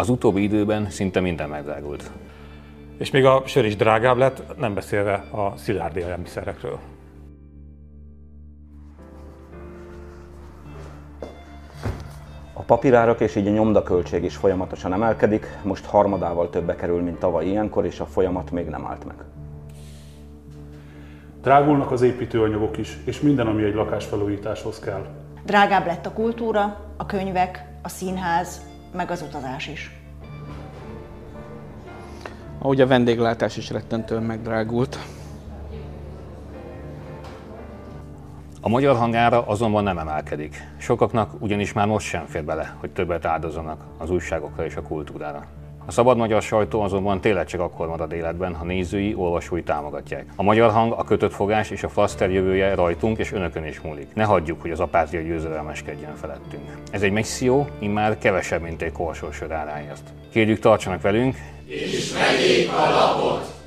Az utóbbi időben szinte minden megdrágult. És még a sör is drágább lett, nem beszélve a szilárd élelmiszerekről. A papírárak és így a nyomdaköltség is folyamatosan emelkedik, most harmadával többe kerül, mint tavaly ilyenkor, és a folyamat még nem állt meg. Drágulnak az építőanyagok is, és minden, ami egy lakásfelújításhoz kell. Drágább lett a kultúra, a könyvek, a színház, meg az utazás is. Ahogy a vendéglátás is rettentően megdrágult. A magyar hangára azonban nem emelkedik. Sokaknak ugyanis már most sem fér bele, hogy többet áldozzanak az újságokra és a kultúrára. A szabad magyar sajtó azonban tényleg csak akkor marad életben, ha nézői, olvasói támogatják. A magyar hang, a kötött fogás és a flaszter jövője rajtunk és önökön is múlik. Ne hagyjuk, hogy az apátia győzedelmeskedjen felettünk. Ez egy misszió, immár kevesebb, mint egy korsósör áráért. Kérjük, tartsanak velünk, és vegyék a lapot!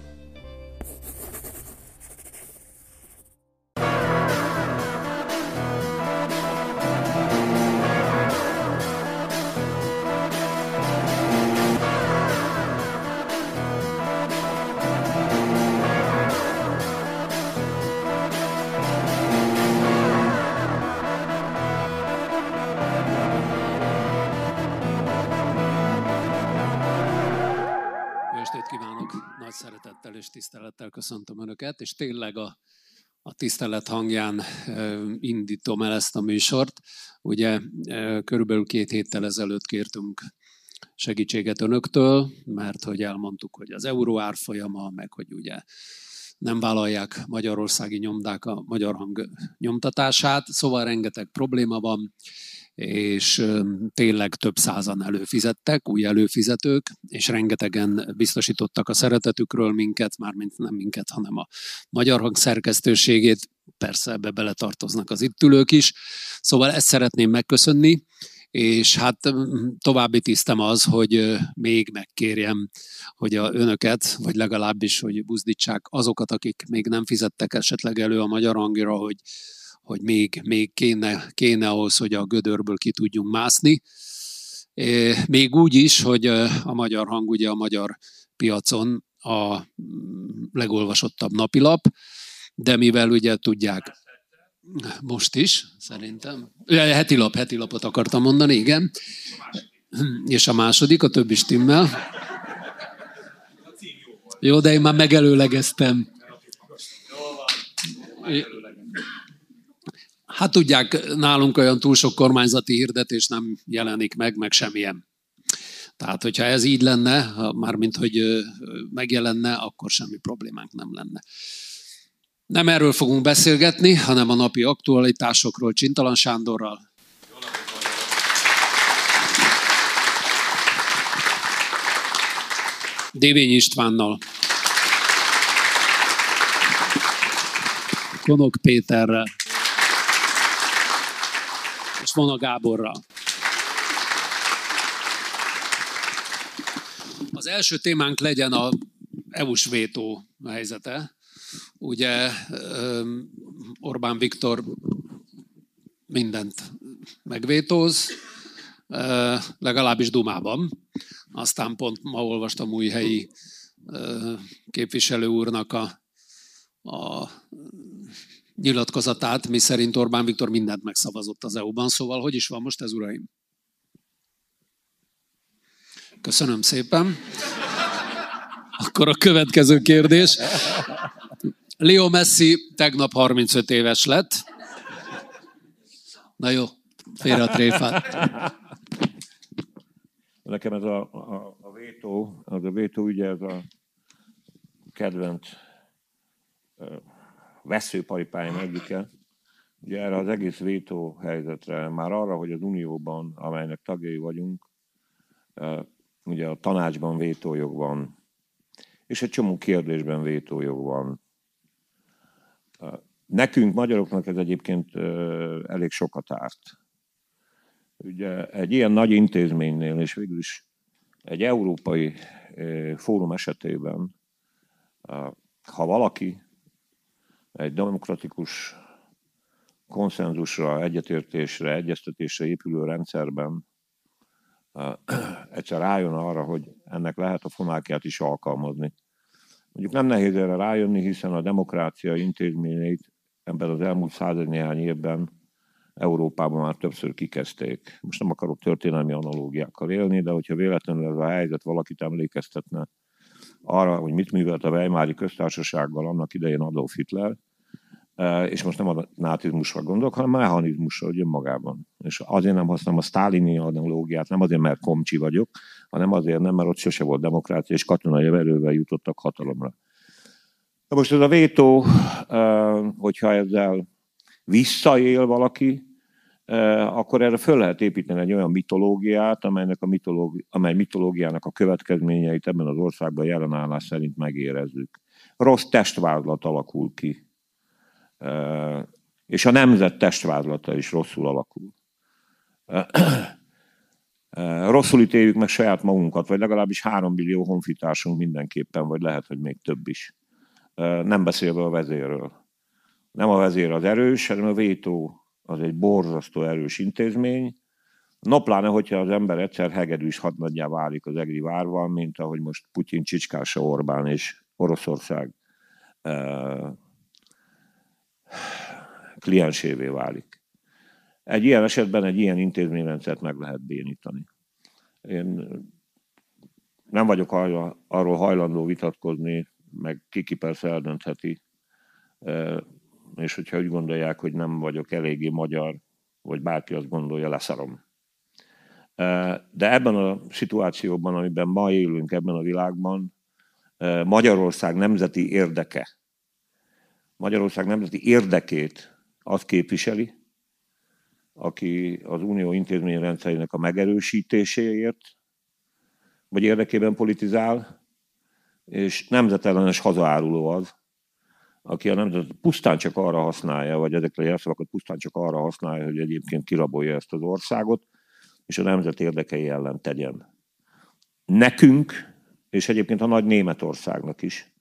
Tisztelettel köszöntöm Önöket, és tényleg a, a tisztelet hangján indítom el ezt a műsort. Ugye körülbelül két héttel ezelőtt kértünk segítséget Önöktől, mert hogy elmondtuk, hogy az euró árfolyama, meg hogy ugye nem vállalják magyarországi nyomdák a magyar hang nyomtatását, szóval rengeteg probléma van, és tényleg több százan előfizettek, új előfizetők, és rengetegen biztosítottak a szeretetükről minket, mármint nem minket, hanem a magyar hang szerkesztőségét, persze ebbe beletartoznak az itt ülők is. Szóval ezt szeretném megköszönni, és hát további tisztem az, hogy még megkérjem, hogy a önöket, vagy legalábbis, hogy buzdítsák azokat, akik még nem fizettek esetleg elő a magyar hangira, hogy hogy még, még kéne, kéne ahhoz, hogy a gödörből ki tudjunk mászni. Még úgy is, hogy a magyar hang ugye a magyar piacon a mm, legolvasottabb napilap, de mivel ugye tudják, most is, szerintem. Heti lap, heti lapot akartam mondani, igen. És a második, a többi stimmel. Jó, de én már megelőlegeztem. Hát tudják, nálunk olyan túl sok kormányzati hirdetés nem jelenik meg, meg semmilyen. Tehát, hogyha ez így lenne, mármint, hogy megjelenne, akkor semmi problémánk nem lenne. Nem erről fogunk beszélgetni, hanem a napi aktualitásokról Csintalan Sándorral. Dévény Istvánnal. Konok Péterrel Vona Gáborral. Az első témánk legyen a EU-s vétó helyzete. Ugye Orbán Viktor mindent megvétóz, legalábbis Dumában. Aztán pont ma olvastam új helyi képviselő úrnak a, a nyilatkozatát, mi szerint Orbán Viktor mindent megszavazott az EU-ban. Szóval hogy is van most ez, uraim? Köszönöm szépen. Akkor a következő kérdés. Leo Messi tegnap 35 éves lett. Na jó, félre a tréfát. Nekem ez a, a, a vétó, az a vétó ugye ez a kedvenc veszőparipáim egyike, ugye erre az egész vétó helyzetre, már arra, hogy az Unióban, amelynek tagjai vagyunk, ugye a tanácsban vétójog van, és egy csomó kérdésben vétójog van. Nekünk, magyaroknak ez egyébként elég sokat árt. Ugye egy ilyen nagy intézménynél, és végül is egy európai fórum esetében, ha valaki egy demokratikus konszenzusra, egyetértésre, egyeztetésre épülő rendszerben egyszer rájön arra, hogy ennek lehet a fonákját is alkalmazni. Mondjuk nem nehéz erre rájönni, hiszen a demokrácia intézményeit ebben az elmúlt század néhány évben Európában már többször kikezdték. Most nem akarok történelmi analógiákkal élni, de hogyha véletlenül ez a helyzet valakit emlékeztetne arra, hogy mit művelt a Weimári köztársasággal annak idején Adolf Hitler, és most nem a nátizmusra gondolok, hanem a mechanizmusra, hogy önmagában. És azért nem használom a sztálini analógiát, nem azért, mert komcsi vagyok, hanem azért nem, mert ott sose volt demokrácia, és katonai erővel jutottak hatalomra. Na most ez a vétó, hogyha ezzel visszaél valaki, akkor erre föl lehet építeni egy olyan mitológiát, amelynek a mitológi, amely mitológiának a következményeit ebben az országban jelenállás szerint megérezzük. Rossz testvázlat alakul ki. És a nemzet testvázlata is rosszul alakul. Rosszul ítéljük meg saját magunkat, vagy legalábbis három millió honfitársunk mindenképpen, vagy lehet, hogy még több is. Nem beszélve a vezérről. Nem a vezér az erős, hanem a vétó az egy borzasztó erős intézmény. Napláne, hogyha az ember egyszer hegedűs hadnagyjá válik az egri várval, mint ahogy most Putyin Csicskása Orbán és Oroszország kliensévé válik. Egy ilyen esetben egy ilyen intézményrendszert meg lehet bénítani. Én nem vagyok arról hajlandó vitatkozni, meg kiki persze eldöntheti, és hogyha úgy gondolják, hogy nem vagyok eléggé magyar, vagy bárki azt gondolja, leszarom. De ebben a szituációban, amiben ma élünk ebben a világban, Magyarország nemzeti érdeke, Magyarország nemzeti érdekét az képviseli, aki az unió intézményrendszerének a megerősítéséért, vagy érdekében politizál, és nemzetellenes hazaáruló az, aki a nemzet pusztán csak arra használja, vagy ezekre a jelszavakat pusztán csak arra használja, hogy egyébként kirabolja ezt az országot, és a nemzet érdekei ellen tegyen. Nekünk, és egyébként a nagy Németországnak is,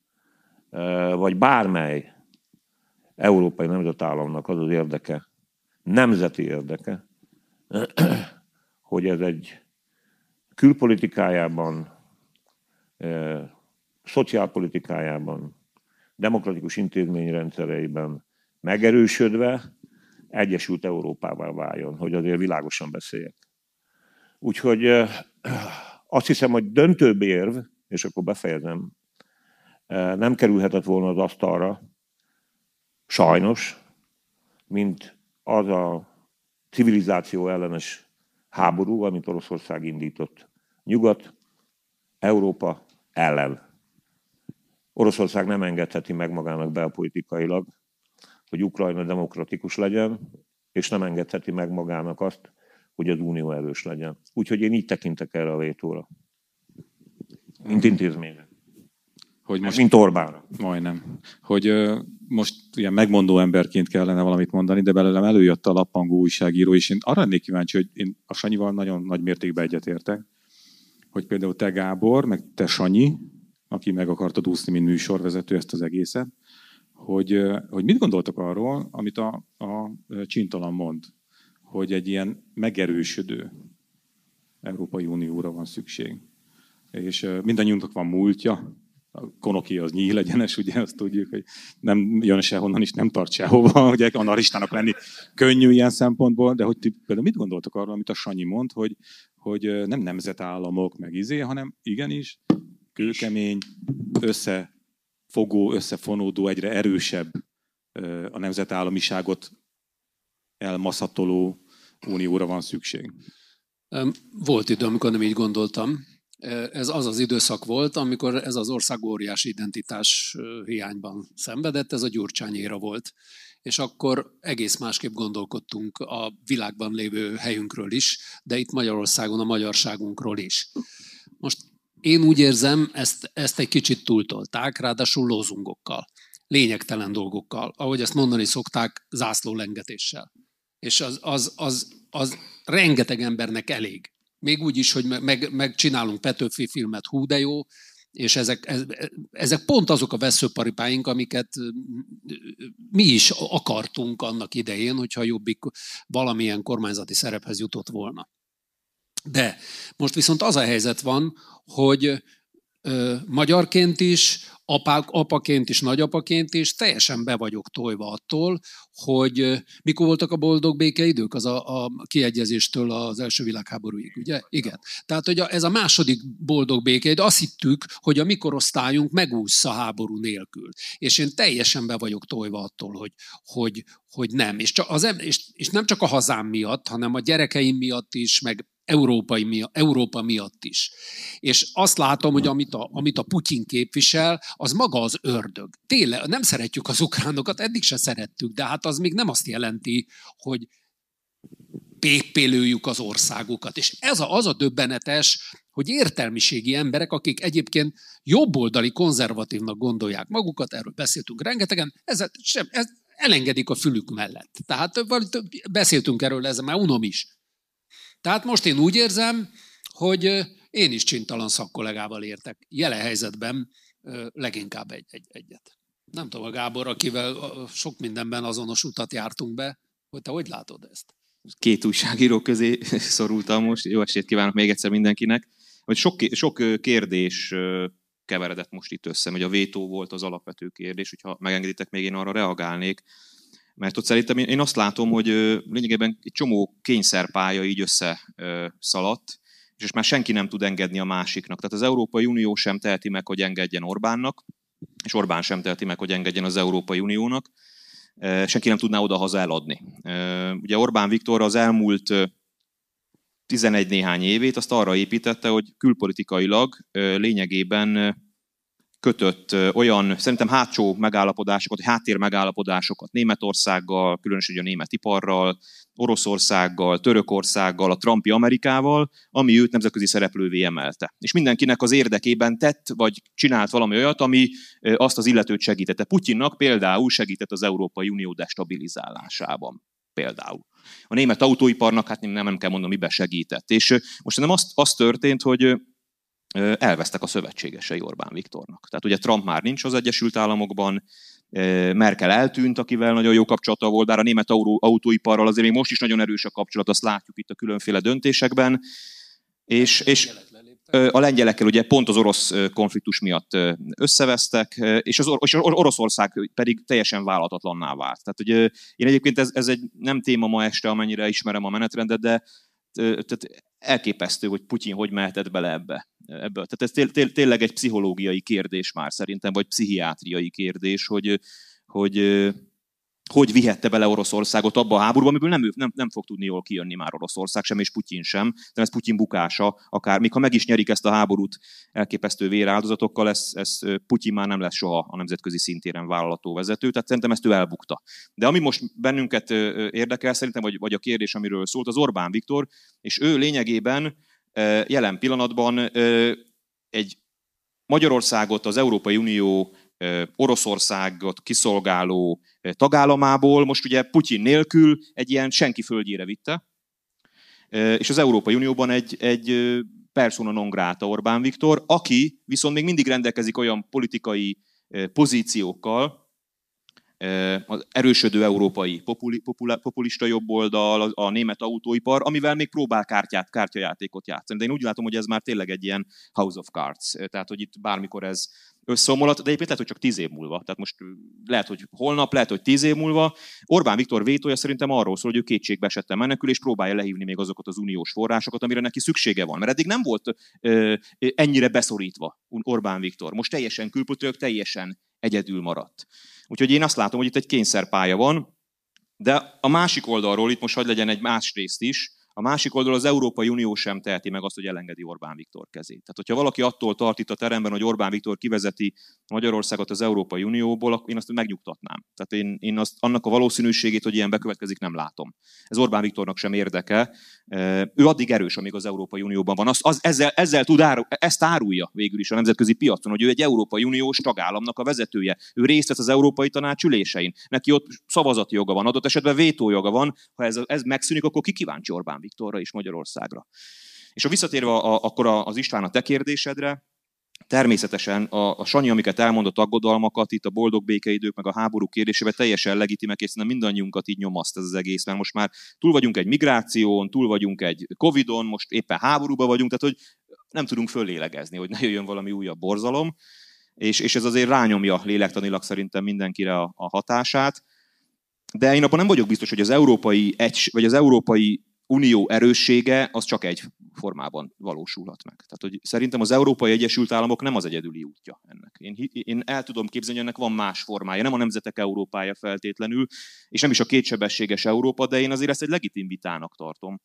vagy bármely európai nemzetállamnak az az érdeke, nemzeti érdeke, hogy ez egy külpolitikájában, szociálpolitikájában, demokratikus intézményrendszereiben megerősödve Egyesült Európával váljon, hogy azért világosan beszéljek. Úgyhogy azt hiszem, hogy döntőbb érv, és akkor befejezem, nem kerülhetett volna az asztalra, sajnos, mint az a civilizáció ellenes háború, amit Oroszország indított. Nyugat, Európa ellen. Oroszország nem engedheti meg magának belpolitikailag, hogy Ukrajna demokratikus legyen, és nem engedheti meg magának azt, hogy az Unió erős legyen. Úgyhogy én így tekintek erre a vétóra. Mint intézményre. Hogy most, mint Orbánra. Majdnem. Hogy most ilyen megmondó emberként kellene valamit mondani, de belőlem előjött a lappangó újságíró, és én arra lennék kíváncsi, hogy én a Sanyival nagyon nagy mértékben egyetértek, hogy például te Gábor, meg te Sanyi, aki meg akarta úszni, mint műsorvezető ezt az egészet, hogy, hogy mit gondoltak arról, amit a, a Csintalan mond, hogy egy ilyen megerősödő Európai Unióra van szükség. És mindannyiunknak van múltja, a konoki az nyílegyenes, ugye azt tudjuk, hogy nem jön sehonnan is, nem tart sehova, ugye anaristának lenni könnyű ilyen szempontból, de hogy ti például mit gondoltok arról, amit a Sanyi mond, hogy, hogy nem nemzetállamok meg izé, hanem igenis kőkemény, összefogó, összefonódó, egyre erősebb a nemzetállamiságot elmaszatoló unióra van szükség. Volt idő, amikor nem így gondoltam. Ez az az időszak volt, amikor ez az ország óriási identitás hiányban szenvedett, ez a gyurcsányéra volt. És akkor egész másképp gondolkodtunk a világban lévő helyünkről is, de itt Magyarországon a magyarságunkról is. Most én úgy érzem, ezt, ezt egy kicsit túltolták, ráadásul lózungokkal, lényegtelen dolgokkal, ahogy ezt mondani szokták, zászlólengetéssel. És az, az, az, az rengeteg embernek elég. Még úgy is, hogy meg, meg csinálunk Petőfi filmet, hú de jó, és ezek, ezek pont azok a veszőparipáink, amiket mi is akartunk annak idején, hogyha Jobbik valamilyen kormányzati szerephez jutott volna. De most viszont az a helyzet van, hogy ö, magyarként is, apák, apaként is, nagyapaként is teljesen be vagyok tojva attól, hogy mikor voltak a boldog békeidők, az a, a kiegyezéstől az első világháborúig, ugye? Igen. Tehát, hogy a, ez a második boldog békeidő, azt hittük, hogy a mikorosztályunk megúszza háború nélkül. És én teljesen be vagyok tojva attól, hogy, hogy, hogy nem. És, csak az, és, és nem csak a hazám miatt, hanem a gyerekeim miatt is, meg európai miatt, Európa miatt is. És azt látom, hogy amit a, amit a Putyin képvisel, az maga az ördög. Tényleg, nem szeretjük az ukránokat, eddig se szerettük, de hát az még nem azt jelenti, hogy pépélőjük az országukat. És ez a, az a döbbenetes, hogy értelmiségi emberek, akik egyébként jobboldali konzervatívnak gondolják magukat, erről beszéltünk rengetegen, ez, sem, ez elengedik a fülük mellett. Tehát beszéltünk erről, ez már unom is. Tehát most én úgy érzem, hogy én is csintalan szakkollégával értek. Jelen helyzetben leginkább egy, egy, egyet. Nem tudom, a Gábor, akivel sok mindenben azonos utat jártunk be, hogy te hogy látod ezt? Két újságíró közé szorultam most. Jó esét kívánok még egyszer mindenkinek. Sok, sok kérdés keveredett most itt össze, hogy a vétó volt az alapvető kérdés, hogyha megengeditek, még én arra reagálnék. Mert ott szerintem én azt látom, hogy lényegében egy csomó kényszerpálya így összeszaladt, és már senki nem tud engedni a másiknak. Tehát az Európai Unió sem teheti meg, hogy engedjen Orbánnak, és Orbán sem teheti meg, hogy engedjen az Európai Uniónak. Senki nem tudná oda-haza eladni. Ugye Orbán Viktor az elmúlt 11 néhány évét azt arra építette, hogy külpolitikailag lényegében kötött olyan, szerintem hátsó megállapodásokat, háttér megállapodásokat Németországgal, különösen a német iparral, Oroszországgal, Törökországgal, a Trumpi Amerikával, ami őt nemzetközi szereplővé emelte. És mindenkinek az érdekében tett, vagy csinált valami olyat, ami azt az illetőt segítette. Putyinnak például segített az Európai Unió destabilizálásában. Például. A német autóiparnak, hát nem, nem kell mondanom, miben segített. És most nem az, az történt, hogy elvesztek a szövetségesei Orbán Viktornak. Tehát ugye Trump már nincs az Egyesült Államokban, Merkel eltűnt, akivel nagyon jó kapcsolata volt, bár a német autóiparral azért még most is nagyon erős a kapcsolat, azt látjuk itt a különféle döntésekben. És, és a lengyelekkel ugye pont az orosz konfliktus miatt összevesztek, és az, és az Oroszország pedig teljesen vállalatlanná vált. Tehát ugye én egyébként ez, ez egy nem téma ma este, amennyire ismerem a menetrendet, de tehát elképesztő, hogy Putyin hogy mehetett bele ebbe. ebbe. Tehát ez té- té- tényleg egy pszichológiai kérdés már szerintem, vagy pszichiátriai kérdés, hogy, hogy hogy vihette bele Oroszországot abba a háborúba, amiből nem, nem, nem fog tudni jól kijönni már Oroszország sem, és Putyin sem. De ez Putyin bukása, akár még ha meg is nyerik ezt a háborút elképesztő véráldozatokkal, ez, ez Putyin már nem lesz soha a nemzetközi szintéren vállalató vezető, tehát szerintem ezt ő elbukta. De ami most bennünket érdekel, szerintem, vagy, vagy a kérdés, amiről szólt, az Orbán Viktor, és ő lényegében jelen pillanatban egy Magyarországot az Európai Unió Oroszországot kiszolgáló tagállamából most ugye Putyin nélkül egy ilyen senki földjére vitte, és az Európai Unióban egy, egy persona non grata Orbán Viktor, aki viszont még mindig rendelkezik olyan politikai pozíciókkal, az erősödő európai populista jobboldal, a, a német autóipar, amivel még próbál kártyát, kártyajátékot játszani. De én úgy látom, hogy ez már tényleg egy ilyen House of Cards. Tehát, hogy itt bármikor ez összeomolat, de egyébként lehet, hogy csak tíz év múlva. Tehát most lehet, hogy holnap, lehet, hogy tíz év múlva. Orbán Viktor vétója szerintem arról szól, hogy ő kétségbe esetten menekül, és próbálja lehívni még azokat az uniós forrásokat, amire neki szüksége van. Mert eddig nem volt ö, ennyire beszorítva Orbán Viktor. Most teljesen külpötők, teljesen egyedül maradt. Úgyhogy én azt látom, hogy itt egy kényszerpálya van, de a másik oldalról, itt most hagy legyen egy más részt is, a másik oldalon az Európai Unió sem teheti meg azt, hogy elengedi Orbán Viktor kezét. Tehát, hogyha valaki attól tart itt a teremben, hogy Orbán Viktor kivezeti Magyarországot az Európai Unióból, akkor én azt megnyugtatnám. Tehát én, én azt, annak a valószínűségét, hogy ilyen bekövetkezik, nem látom. Ez Orbán Viktornak sem érdeke. Ő addig erős, amíg az Európai Unióban van. Az, az ezzel, ezzel tud áru, ezt árulja végül is a nemzetközi piacon, hogy ő egy Európai Uniós tagállamnak a vezetője. Ő részt vesz az Európai Tanács ülésein. Neki ott szavazati joga van, adott esetben vétójoga van. Ha ez, ez megszűnik, akkor ki kíváncsi Orbán Viktorra és Magyarországra. És ha visszatérve a, akkor az István a te kérdésedre, természetesen a, a Sanyi, amiket elmondott aggodalmakat, itt a boldog békeidők, meg a háború kérdésébe teljesen legitimek, és szerintem mindannyiunkat így nyomaszt ez az egész, mert most már túl vagyunk egy migráción, túl vagyunk egy Covidon, most éppen háborúba vagyunk, tehát hogy nem tudunk föllélegezni, hogy ne jöjjön valami újabb borzalom, és, és ez azért rányomja lélektanilag szerintem mindenkire a, a hatását. De én abban nem vagyok biztos, hogy az európai, egy, vagy az európai unió erőssége az csak egy formában valósulhat meg. Tehát, hogy szerintem az Európai Egyesült Államok nem az egyedüli útja ennek. Én, én el tudom képzelni, hogy ennek van más formája, nem a nemzetek Európája feltétlenül, és nem is a kétsebességes Európa, de én azért ezt egy legitim vitának tartom.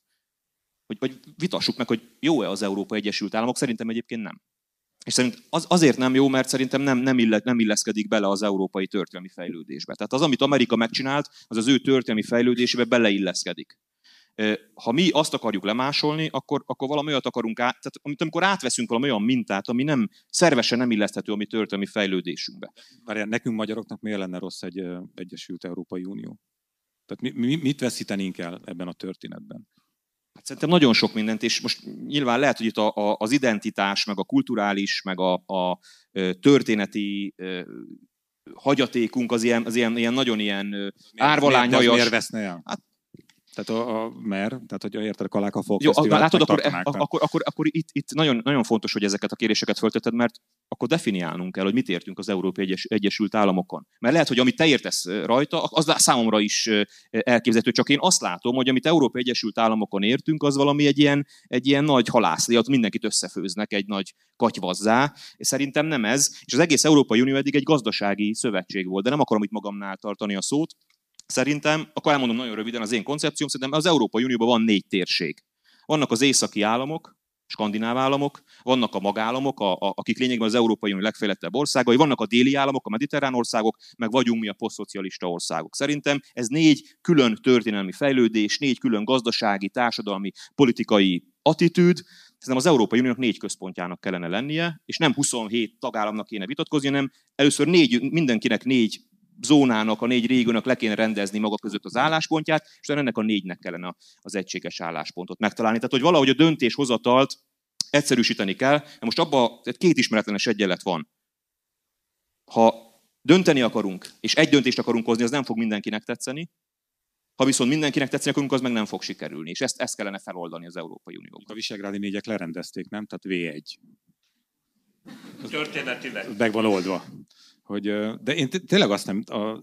Hogy, hogy vitassuk meg, hogy jó-e az Európai Egyesült Államok, szerintem egyébként nem. És szerint az, azért nem jó, mert szerintem nem, nem, ille, nem illeszkedik bele az európai történelmi fejlődésbe. Tehát az, amit Amerika megcsinált, az az ő történelmi fejlődésébe beleilleszkedik ha mi azt akarjuk lemásolni, akkor, akkor valami olyat akarunk át, tehát amit amikor átveszünk valami olyan mintát, ami nem szervesen nem illeszthető a mi történelmi fejlődésünkbe. Várjál, nekünk magyaroknak miért lenne rossz egy Egyesült Európai Unió? Tehát mi, mi, mit veszítenénk el ebben a történetben? Hát szerintem nagyon sok mindent, és most nyilván lehet, hogy itt a, a, az identitás, meg a kulturális, meg a, a történeti hagyatékunk az ilyen, az ilyen, ilyen nagyon ilyen árvalányhajas. Miért, veszne el? Hát tehát a, a mer, tehát hogy érted a Kaláka Folk Jó, látod, akkor, e, akkor, akkor, akkor itt, itt nagyon, nagyon fontos, hogy ezeket a kéréseket föltetted, mert akkor definiálnunk kell, hogy mit értünk az Európai Egyes, Egyesült Államokon. Mert lehet, hogy amit te értesz rajta, az számomra is elképzelhető, csak én azt látom, hogy amit Európai Egyesült Államokon értünk, az valami egy ilyen, egy ilyen nagy halászliat, mindenkit összefőznek egy nagy katyvazzá. És szerintem nem ez. És az egész Európai Unió eddig egy gazdasági szövetség volt, de nem akarom itt magamnál tartani a szót. Szerintem, akkor elmondom nagyon röviden az én koncepcióm, szerintem az Európai Unióban van négy térség. Vannak az északi államok, skandináv államok, vannak a magállamok, a, a, akik lényegben az Európai Unió legfejlettebb országai, vannak a déli államok, a mediterrán országok, meg vagyunk mi a posztszocialista országok. Szerintem ez négy külön történelmi fejlődés, négy külön gazdasági, társadalmi, politikai attitűd, Szerintem az Európai Uniónak négy központjának kellene lennie, és nem 27 tagállamnak kéne vitatkozni, hanem először négy, mindenkinek négy zónának, a négy régiónak le kéne rendezni maga között az álláspontját, és ennek a négynek kellene az egységes álláspontot megtalálni. Tehát, hogy valahogy a döntéshozatalt egyszerűsíteni kell. Most abban két ismeretlenes egyenlet van. Ha dönteni akarunk, és egy döntést akarunk hozni, az nem fog mindenkinek tetszeni. Ha viszont mindenkinek tetszeni akarunk, az meg nem fog sikerülni. És ezt, ezt kellene feloldani az Európai Unióban. A visegrádi négyek lerendezték, nem? Tehát V1. Történetileg. Meg van oldva. Hogy, de én tényleg azt nem, a,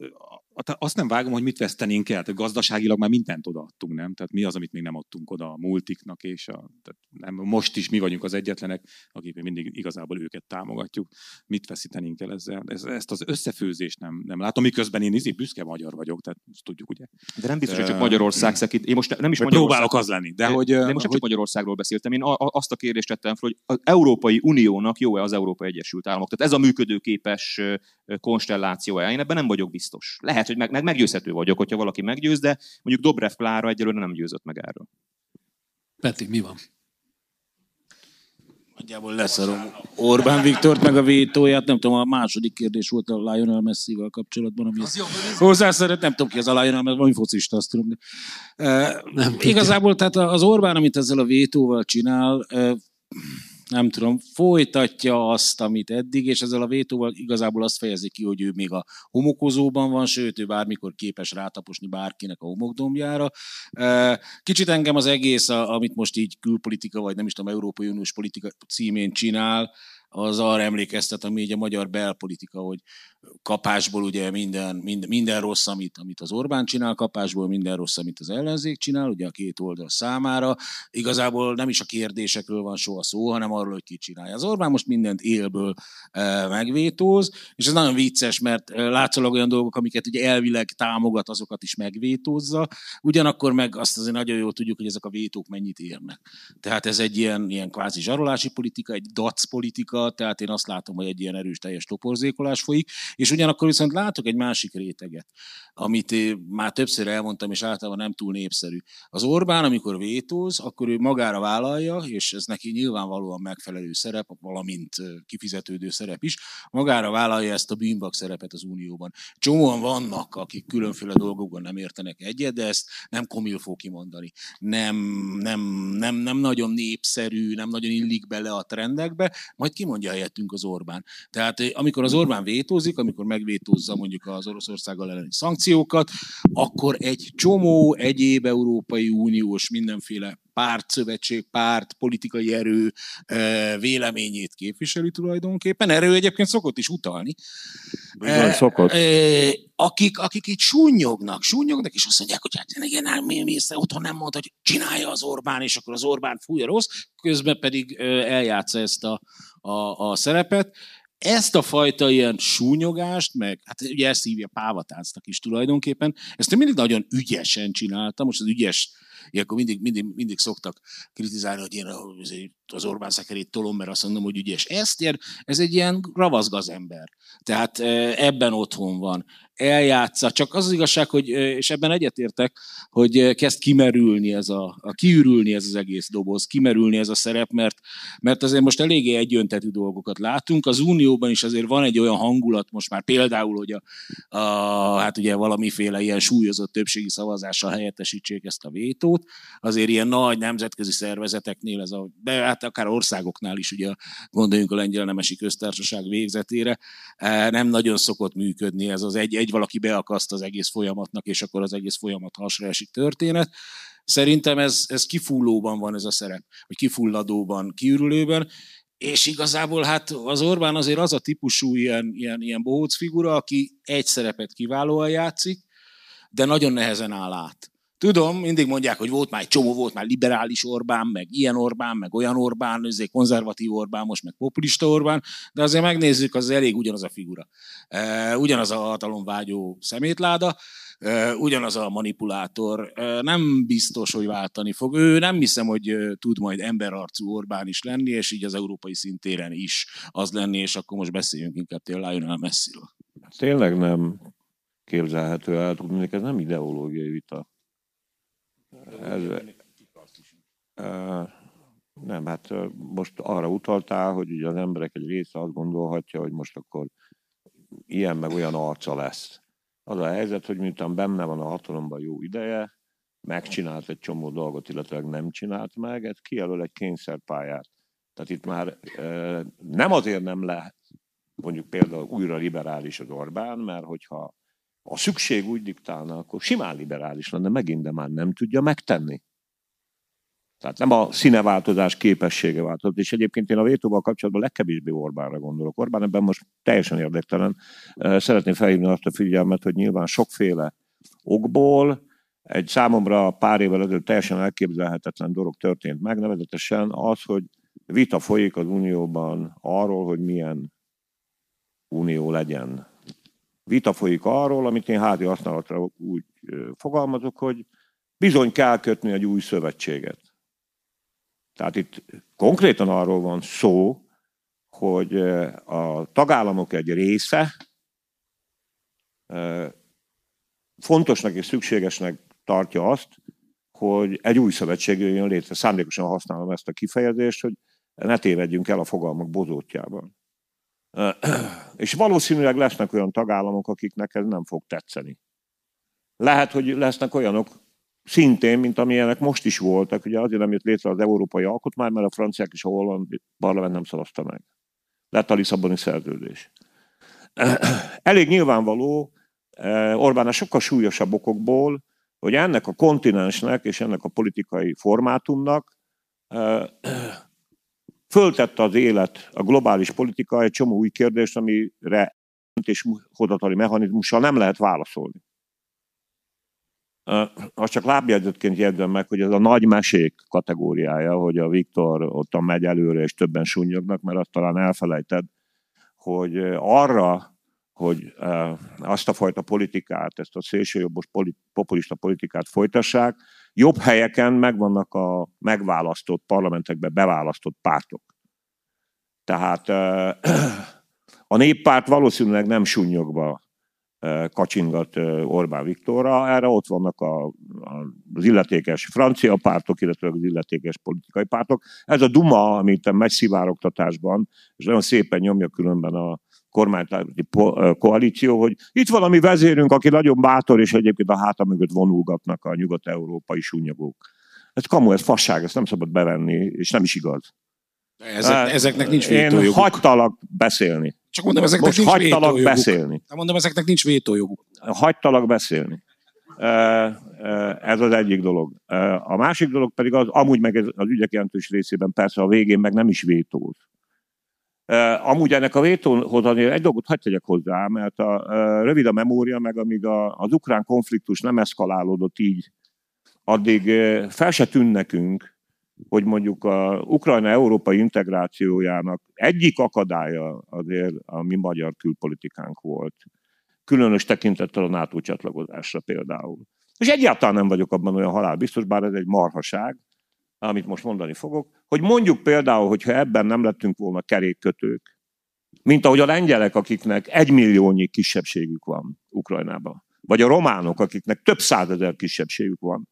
azt nem vágom, hogy mit vesztenénk el. Tehát gazdaságilag már mindent odaadtunk, nem? Tehát mi az, amit még nem adtunk oda a multiknak, és a, tehát nem, most is mi vagyunk az egyetlenek, akik még mindig igazából őket támogatjuk. Mit veszítenénk el ezzel? Ez, ezt az összefőzést nem, nem látom, miközben én izé büszke magyar vagyok, tehát ezt tudjuk, ugye? De nem biztos, hogy csak Magyarország szekít. Én most nem is Magyarország... próbálok az lenni, de, de hogy... De most nem hogy... csak Magyarországról beszéltem. Én azt a kérdést tettem fel, hogy az Európai Uniónak jó-e az Európai Egyesült Államok? Tehát ez a működőképes konstelláció-e? Én ebben nem vagyok biztos. Lehet lehet, hogy meg, meg meggyőzhető vagyok, hogyha valaki meggyőz, de mondjuk Dobrev Klára egyelőre nem győzött meg erről. Peti, mi van? Nagyjából leszarom Orbán Viktort, meg a vétóját. Nem tudom, a második kérdés volt a Lionel Messi-vel kapcsolatban, ami hozzá szeret, nem tudom ki az a Lionel, mert valami focista, azt tudom. De, uh, nem, igazából tehát az Orbán, amit ezzel a vétóval csinál, uh, nem tudom, folytatja azt, amit eddig, és ezzel a vétóval igazából azt fejezi ki, hogy ő még a homokozóban van, sőt, ő bármikor képes rátaposni bárkinek a homokdombjára. Kicsit engem az egész, amit most így külpolitika, vagy nem is tudom, Európai Uniós politika címén csinál, az arra emlékeztet, ami így a magyar belpolitika, hogy kapásból ugye minden, minden, minden rossz, amit, amit az Orbán csinál, kapásból minden rossz, amit az ellenzék csinál, ugye a két oldal számára. Igazából nem is a kérdésekről van soha szó, hanem arról, hogy ki csinálja. Az Orbán most mindent élből e, megvétóz, és ez nagyon vicces, mert e, látszólag olyan dolgok, amiket ugye elvileg támogat, azokat is megvétózza, ugyanakkor meg azt azért nagyon jól tudjuk, hogy ezek a vétók mennyit érnek. Tehát ez egy ilyen, ilyen kvázi zsarolási politika, egy dac politika, tehát én azt látom, hogy egy ilyen erős teljes toporzékolás folyik, És ugyanakkor viszont látok egy másik réteget, amit már többször elmondtam, és általában nem túl népszerű. Az Orbán, amikor vétóz, akkor ő magára vállalja, és ez neki nyilvánvalóan megfelelő szerep, valamint kifizetődő szerep is, magára vállalja ezt a bűnbak szerepet az Unióban. Csomóan vannak, akik különféle dolgokban nem értenek egyet, de ezt nem komilfó kimondani. Nem, nem, nem, nem nagyon népszerű, nem nagyon illik bele a trendekbe, majd kimondja helyettünk az Orbán. Tehát amikor az Orbán vétózik, amikor megvétózza mondjuk az Oroszországgal elleni szankciókat, akkor egy csomó egyéb Európai Uniós mindenféle párt, szövetség, párt, politikai erő véleményét képviseli tulajdonképpen. Erő egyébként szokott is utalni. Igen, szokott. Akik, akik itt súnyognak, súnyognak, és azt mondják, hogy hát igen, mi, mi otthon nem mondta, hogy csinálja az Orbán, és akkor az Orbán fújja rossz, közben pedig eljátsza ezt a, a, a szerepet ezt a fajta ilyen súnyogást, meg hát ugye ezt hívja pávatáncnak is tulajdonképpen, ezt én mindig nagyon ügyesen csináltam, most az ügyes Ilyenkor mindig, mindig, mindig szoktak kritizálni, hogy én az Orbán szekerét tolom, mert azt mondom, hogy ügyes. Ezt ez egy ilyen ravaszgaz ember. Tehát ebben otthon van eljátsza. Csak az, az igazság, hogy, és ebben egyetértek, hogy kezd kimerülni ez a, a kiürülni ez az egész doboz, kimerülni ez a szerep, mert, mert azért most eléggé egyöntetű dolgokat látunk. Az Unióban is azért van egy olyan hangulat most már például, hogy a, a, hát ugye valamiféle ilyen súlyozott többségi szavazással helyettesítsék ezt a vétót. Azért ilyen nagy nemzetközi szervezeteknél, ez a, de hát akár országoknál is, ugye gondoljunk a lengyel nemesi köztársaság végzetére, nem nagyon szokott működni ez az egy, egy valaki beakaszt az egész folyamatnak, és akkor az egész folyamat hasra esik történet. Szerintem ez, ez kifullóban van ez a szerep, vagy kifulladóban, kiürülőben, és igazából hát az Orbán azért az a típusú ilyen, ilyen, ilyen bohóc figura, aki egy szerepet kiválóan játszik, de nagyon nehezen áll át. Tudom, mindig mondják, hogy volt már egy csomó, volt már liberális Orbán, meg ilyen Orbán, meg olyan Orbán, ezért konzervatív Orbán, most meg populista Orbán, de azért megnézzük, az elég ugyanaz a figura. Ugyanaz a hatalomvágyó szemétláda, ugyanaz a manipulátor, nem biztos, hogy váltani fog. Ő nem hiszem, hogy tud majd emberarcú Orbán is lenni, és így az európai szintéren is az lenni, és akkor most beszéljünk inkább tényleg Lionel Messiről. Tényleg nem képzelhető el, tudni, ez nem ideológiai vita ez, nem, hát most arra utaltál, hogy ugye az emberek egy része azt gondolhatja, hogy most akkor ilyen meg olyan arca lesz. Az a helyzet, hogy miután benne van a hatalomban jó ideje, megcsinált egy csomó dolgot, illetve nem csinált meg, ez kijelöl egy kényszerpályát. Tehát itt már nem azért nem lehet mondjuk például újra liberális az Orbán, mert hogyha a szükség úgy diktálna, akkor simán liberális lenne megint, de már nem tudja megtenni. Tehát nem a színeváltozás képessége változott, és egyébként én a vétóval kapcsolatban legkevésbé Orbánra gondolok. Orbán ebben most teljesen érdektelen. Szeretném felhívni azt a figyelmet, hogy nyilván sokféle okból egy számomra pár évvel ezelőtt teljesen elképzelhetetlen dolog történt meg, nevezetesen az, hogy vita folyik az Unióban arról, hogy milyen unió legyen vita folyik arról, amit én házi használatra úgy fogalmazok, hogy bizony kell kötni egy új szövetséget. Tehát itt konkrétan arról van szó, hogy a tagállamok egy része fontosnak és szükségesnek tartja azt, hogy egy új szövetség jön létre. Szándékosan használom ezt a kifejezést, hogy ne tévedjünk el a fogalmak bozótjában. És valószínűleg lesznek olyan tagállamok, akiknek ez nem fog tetszeni. Lehet, hogy lesznek olyanok szintén, mint amilyenek most is voltak, ugye azért nem jött létre az európai alkotmány, mert a franciák és a holland parlament nem szavazta meg. Lett a Lisszaboni szerződés. Elég nyilvánvaló, Orbán a sokkal súlyosabb okokból, hogy ennek a kontinensnek és ennek a politikai formátumnak föltette az élet, a globális politika egy csomó új kérdést, amire döntéshozatali mechanizmussal nem lehet válaszolni. Azt csak lábjegyzetként jegyzem meg, hogy ez a nagy mesék kategóriája, hogy a Viktor ott megy előre, és többen sunyognak, mert azt talán elfelejted, hogy arra, hogy azt a fajta politikát, ezt a szélsőjobbos populista politikát folytassák, jobb helyeken megvannak a megválasztott parlamentekbe beválasztott pártok. Tehát A néppárt valószínűleg nem sunyogva kacsingat Orbán Viktorra, erre ott vannak a, a, az illetékes francia pártok, illetve az illetékes politikai pártok. Ez a Duma, amit megy szivároktatásban, és nagyon szépen nyomja különben a kormányzati koalíció, hogy itt valami vezérünk, aki nagyon bátor, és egyébként a háta mögött vonulgatnak a nyugat-európai sunyogók. Ez kamu, ez fasság, ezt nem szabad bevenni, és nem is igaz. Ezek, ezeknek nincs vétójoguk. Én hagytalak beszélni. Csak mondom, ezeknek Most nincs hagytalak vétójoguk. beszélni. Nem mondom, ezeknek nincs vétójoguk. Hagytalak beszélni. Ez az egyik dolog. A másik dolog pedig az, amúgy meg az ügyek jelentős részében persze a végén meg nem is vétóz. Amúgy ennek a vétóhoz egy dolgot hagyd tegyek hozzá, mert a, rövid a memória, meg amíg a, az ukrán konfliktus nem eszkalálódott így, addig fel se tűn nekünk, hogy mondjuk a Ukrajna európai integrációjának egyik akadálya azért a mi magyar külpolitikánk volt. Különös tekintettel a NATO csatlakozásra például. És egyáltalán nem vagyok abban olyan halálbiztos, bár ez egy marhaság, amit most mondani fogok, hogy mondjuk például, hogyha ebben nem lettünk volna kerékkötők, mint ahogy a lengyelek, akiknek egy milliónyi kisebbségük van Ukrajnában, vagy a románok, akiknek több százezer kisebbségük van,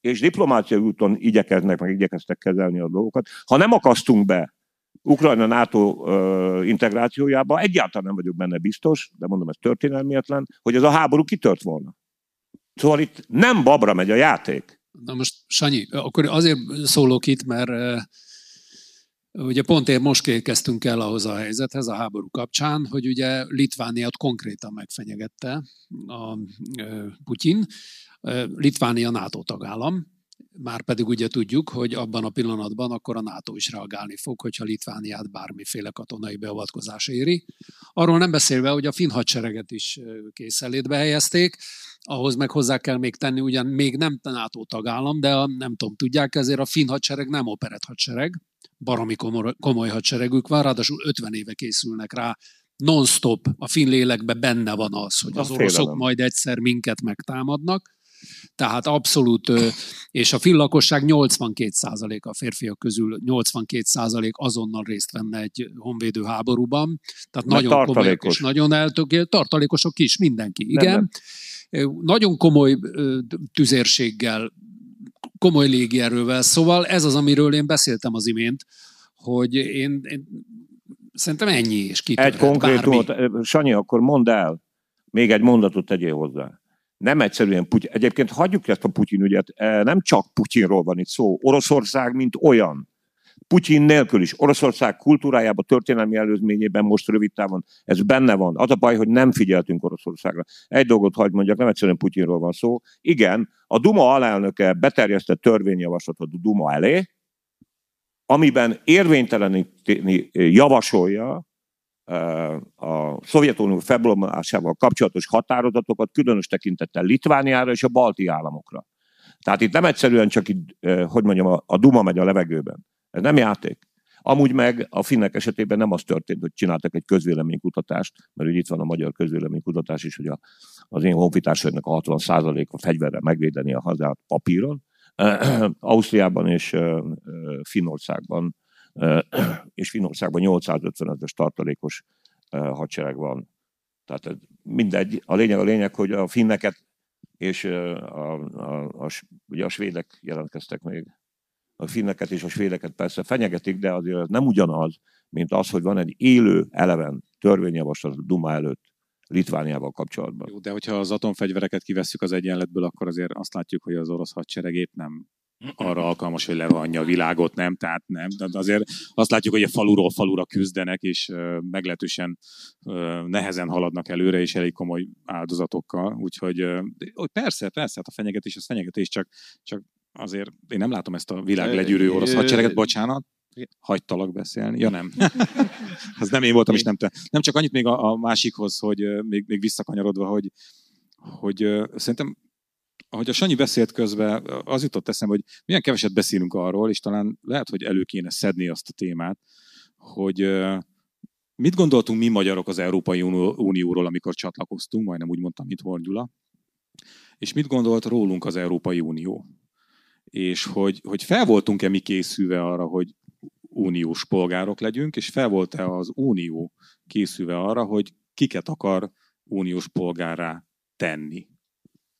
és diplomáciai úton igyekeznek, meg igyekeztek kezelni a dolgokat. Ha nem akasztunk be Ukrajna NATO integrációjába, egyáltalán nem vagyok benne biztos, de mondom, ez történelmietlen, hogy ez a háború kitört volna. Szóval itt nem babra megy a játék. Na most, Sanyi, akkor azért szólok itt, mert Ugye pont ér most kezdtünk el ahhoz a helyzethez a háború kapcsán, hogy ugye Litvániát konkrétan megfenyegette a Putyin, Litvánia NATO tagállam, már pedig ugye tudjuk, hogy abban a pillanatban akkor a NATO is reagálni fog, hogyha Litvániát bármiféle katonai beavatkozás éri. Arról nem beszélve, hogy a finn hadsereget is készelétbe helyezték, ahhoz meg hozzá kell még tenni, ugyan még nem NATO tagállam, de a, nem tudom, tudják, ezért a finn hadsereg nem operett hadsereg, baromi komoly, komoly hadseregük van, ráadásul 50 éve készülnek rá, non-stop a finn lélekben benne van az, hogy az oroszok majd egyszer minket megtámadnak, tehát abszolút, és a finn lakosság 82% a férfiak közül 82% azonnal részt venne egy honvédő háborúban. Tehát Meg nagyon komoly és nagyon eltökélt, tartalékosok is, mindenki, igen. Nem, nem. Nagyon komoly tüzérséggel, komoly légierővel, szóval ez az, amiről én beszéltem az imént, hogy én, én szerintem ennyi, és kitörhet Egy konkrétumot, Sanyi, akkor mondd el, még egy mondatot tegyél hozzá nem egyszerűen Putyin. Egyébként hagyjuk ezt a Putyin ügyet, e, nem csak Putyinról van itt szó. Oroszország, mint olyan. Putyin nélkül is. Oroszország kultúrájában, történelmi előzményében most rövid távon ez benne van. Az a baj, hogy nem figyeltünk Oroszországra. Egy dolgot hagyd mondjak, nem egyszerűen Putyinról van szó. Igen, a Duma alelnöke beterjesztett törvényjavaslatot a Duma elé, amiben érvényteleníteni javasolja a Szovjetunió felbomlásával kapcsolatos határozatokat, különös tekintettel Litvániára és a balti államokra. Tehát itt nem egyszerűen csak, itt, hogy mondjam, a Duma megy a levegőben. Ez nem játék. Amúgy meg a finnek esetében nem az történt, hogy csináltak egy közvéleménykutatást, mert ugye itt van a magyar közvéleménykutatás is, hogy a, az én honfitársaimnak a 60%-a fegyverrel megvédeni a hazát papíron. Ausztriában és Finnországban és Finországban 855-ös tartalékos hadsereg van. Tehát mindegy. A lényeg a lényeg, hogy a finneket és a, a, a, ugye a svédek jelentkeztek még. A finneket és a svédeket persze fenyegetik, de azért ez nem ugyanaz, mint az, hogy van egy élő, eleven törvényjavaslat a Duma előtt Litvániával kapcsolatban. Jó, de hogyha az atomfegyvereket kivesszük az egyenletből, akkor azért azt látjuk, hogy az orosz hadsereg épp nem arra alkalmas, hogy levanja a világot, nem? Tehát nem. De azért azt látjuk, hogy a faluról falura küzdenek, és meglehetősen nehezen haladnak előre, és elég komoly áldozatokkal. Úgyhogy persze, persze, hát a fenyegetés, az fenyegetés, csak, csak azért én nem látom ezt a világ legyűrő orosz hadsereget, bocsánat, hagytalak beszélni. Ja nem. Az nem én voltam, és nem te. Nem csak annyit még a, a másikhoz, hogy még, még visszakanyarodva, hogy, hogy szerintem ahogy a Sanyi beszélt közben, az jutott eszembe, hogy milyen keveset beszélünk arról, és talán lehet, hogy elő kéne szedni azt a témát, hogy mit gondoltunk mi magyarok az Európai Unióról, amikor csatlakoztunk, majdnem úgy mondtam, mint Horn Gyula, és mit gondolt rólunk az Európai Unió. És hogy, hogy fel voltunk-e mi készülve arra, hogy uniós polgárok legyünk, és fel volt-e az unió készülve arra, hogy kiket akar uniós polgárá tenni?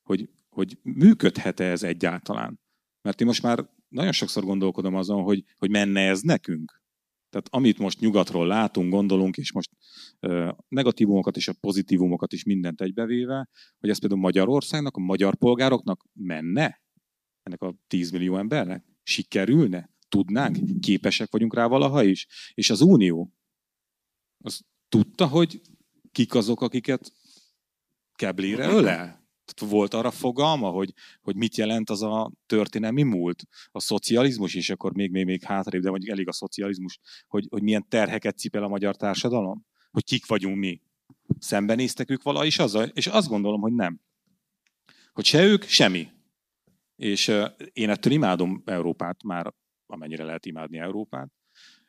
Hogy, hogy működhet-e ez egyáltalán? Mert én most már nagyon sokszor gondolkodom azon, hogy, hogy menne ez nekünk. Tehát amit most nyugatról látunk, gondolunk, és most negatívumokat és a pozitívumokat is mindent egybevéve, hogy ez például Magyarországnak, a magyar polgároknak menne? Ennek a 10 millió embernek? Sikerülne? Tudnánk? Képesek vagyunk rá valaha is? És az Unió, az tudta, hogy kik azok, akiket keblére ölel? Volt arra fogalma, hogy, hogy mit jelent az a történelmi múlt, a szocializmus, és akkor még, még, még hátrébb, de mondjuk elég a szocializmus, hogy, hogy milyen terheket cipel a magyar társadalom, hogy kik vagyunk mi. Szembenéztek ők vala is azzal, és azt gondolom, hogy nem. Hogy se ők, semmi. És én ettől imádom Európát, már amennyire lehet imádni Európát,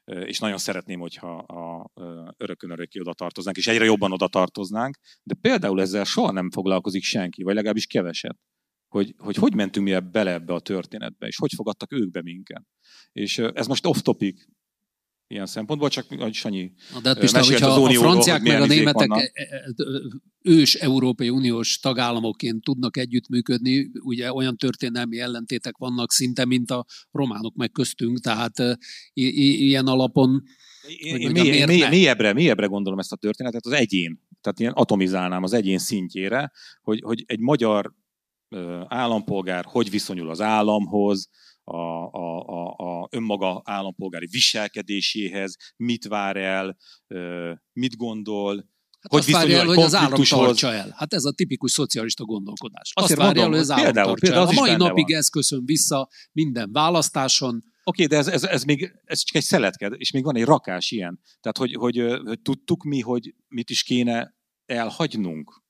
és nagyon szeretném, hogyha a örökön örökké oda tartoznánk, és egyre jobban oda tartoznánk, de például ezzel soha nem foglalkozik senki, vagy legalábbis keveset. Hogy, hogy hogy mentünk mi bele ebbe a történetbe, és hogy fogadtak ők be minket. És ez most off-topic, ilyen szempontból, csak hogy Sanyi Na, de hát Pista, hogyha az a franciák meg a németek vannak. E, e, ős Európai Uniós tagállamokként tudnak együttműködni, ugye olyan történelmi ellentétek vannak szinte, mint a románok meg köztünk, tehát ilyen alapon én, én mély, mély, mélyebbre, mélyebbre gondolom ezt a történetet, az egyén. Tehát ilyen atomizálnám az egyén szintjére, hogy, hogy egy magyar állampolgár hogy viszonyul az államhoz, a, a, a, a önmaga állampolgári viselkedéséhez, mit vár el, mit gondol, Hát hogy azt várja el, hogy az állam tartsa el. Hát ez a tipikus szocialista gondolkodás. Azt, azt várja el, hogy az állam például, tartsa például el. A mai napig van. ez köszön vissza minden választáson. Oké, okay, de ez, ez, ez, még, ez csak egy szeletke, és még van egy rakás ilyen. Tehát, hogy, hogy, hogy tudtuk mi, hogy mit is kéne elhagynunk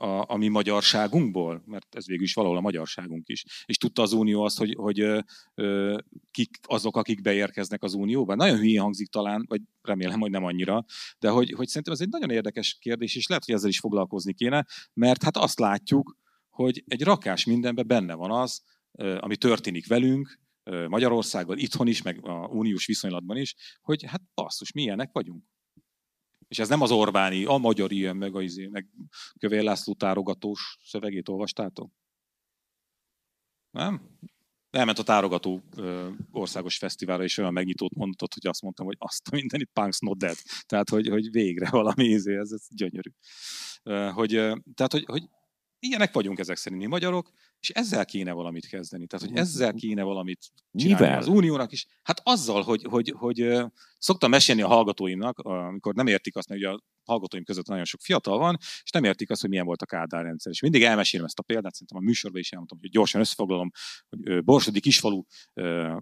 a, a mi magyarságunkból, mert ez végül is valahol a magyarságunk is. És tudta az Unió azt, hogy, hogy ö, ö, kik azok, akik beérkeznek az Unióba. Nagyon hülyén hangzik talán, vagy remélem, hogy nem annyira, de hogy, hogy szerintem ez egy nagyon érdekes kérdés, és lehet, hogy ezzel is foglalkozni kéne, mert hát azt látjuk, hogy egy rakás mindenben benne van az, ami történik velünk, Magyarországgal, itthon is, meg a uniós viszonylatban is, hogy hát basszus, milyenek vagyunk. És ez nem az Orbáni, a magyar ilyen, meg a izé, meg Kövér László tárogatós szövegét olvastátok? Nem? Elment a tárogató ö, országos fesztiválra, és olyan megnyitót mondott, hogy azt mondtam, hogy azt a mindenit, punk's not dead. Tehát, hogy, hogy végre valami izé, ez, ez gyönyörű. Ö, hogy, tehát, hogy, hogy ilyenek vagyunk ezek szerint mi magyarok, és ezzel kéne valamit kezdeni. Tehát, hogy ezzel kéne valamit csinálni Mivel? az uniónak is. Hát azzal, hogy, hogy, hogy, hogy szoktam mesélni a hallgatóimnak, amikor nem értik azt, mert ugye a hallgatóim között nagyon sok fiatal van, és nem értik azt, hogy milyen volt a Kádár rendszer. És mindig elmesélem ezt a példát, szerintem a műsorban is elmondtam, hogy gyorsan összefoglalom, hogy Borsodi kisfalu,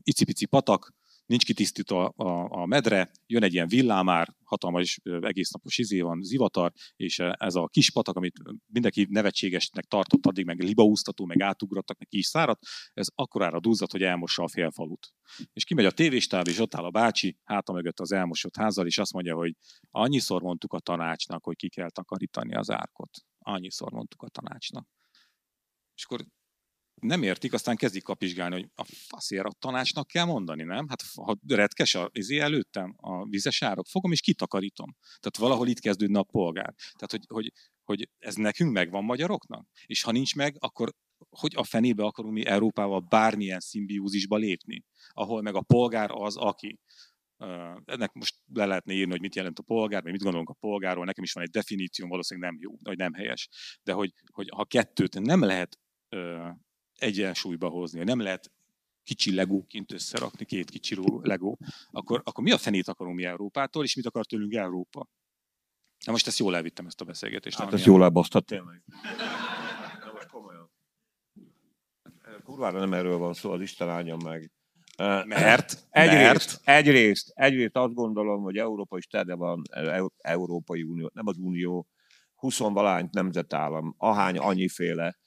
icipici patak, nincs kitisztítva a, a, medre, jön egy ilyen villámár, hatalmas egész napos izé van, zivatar, és ez a kis patak, amit mindenki nevetségesnek tartott addig, meg libaúztató, meg átugrottak, meg ki is száradt, ez akkorára duzzad, hogy elmossa a félfalut. És kimegy a tévéstáv, és ott áll a bácsi, háta mögött az elmosott házal, és azt mondja, hogy annyiszor mondtuk a tanácsnak, hogy ki kell takarítani az árkot. Annyiszor mondtuk a tanácsnak. És akkor nem értik, aztán kezdik kapizsgálni, hogy a faszért a tanácsnak kell mondani, nem? Hát ha retkes a izé előttem, a vizes árok, fogom és kitakarítom. Tehát valahol itt kezdődne a polgár. Tehát, hogy, hogy, hogy ez nekünk megvan magyaroknak? És ha nincs meg, akkor hogy a fenébe akarunk mi Európával bármilyen szimbiózisba lépni, ahol meg a polgár az, aki. Ennek most le lehetne írni, hogy mit jelent a polgár, vagy mit gondolunk a polgárról, nekem is van egy definíció, valószínűleg nem jó, vagy nem helyes. De hogy, hogy ha kettőt nem lehet egyensúlyba hozni. Nem lehet kicsi legóként összerakni, két kicsi legó, akkor, akkor mi a fenét akarunk mi Európától, és mit akar tőlünk Európa? Na most ezt jól elvittem, ezt a beszélgetést. Hát ezt jól elbasztad tényleg. most komolyan. Kurvára nem erről van szó, az Isten áldja meg. Mert? Egyrészt, mert? egyrészt, egyrészt azt gondolom, hogy Európa is tele van, Európai Unió, nem az Unió, 20 valány nemzetállam, ahány annyiféle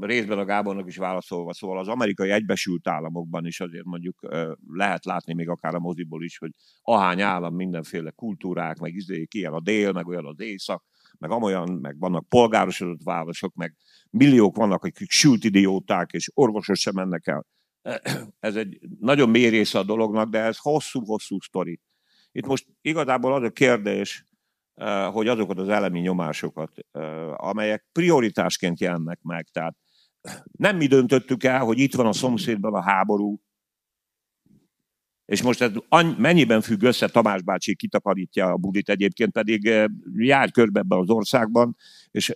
részben a Gábornak is válaszolva, szóval az amerikai egybesült államokban is azért mondjuk lehet látni még akár a moziból is, hogy ahány állam mindenféle kultúrák, meg izék, ilyen a dél, meg olyan az észak, meg amolyan, meg vannak polgárosodott városok, meg milliók vannak, akik sült idióták, és orvosok sem mennek el. ez egy nagyon mély része a dolognak, de ez hosszú-hosszú sztori. Itt most igazából az a kérdés, hogy azokat az elemi nyomásokat, amelyek prioritásként jelennek meg, tehát nem mi döntöttük el, hogy itt van a szomszédban a háború, és most ez mennyiben függ össze, Tamás bácsi kitakarítja a budit egyébként, pedig jár körbe ebben az országban, és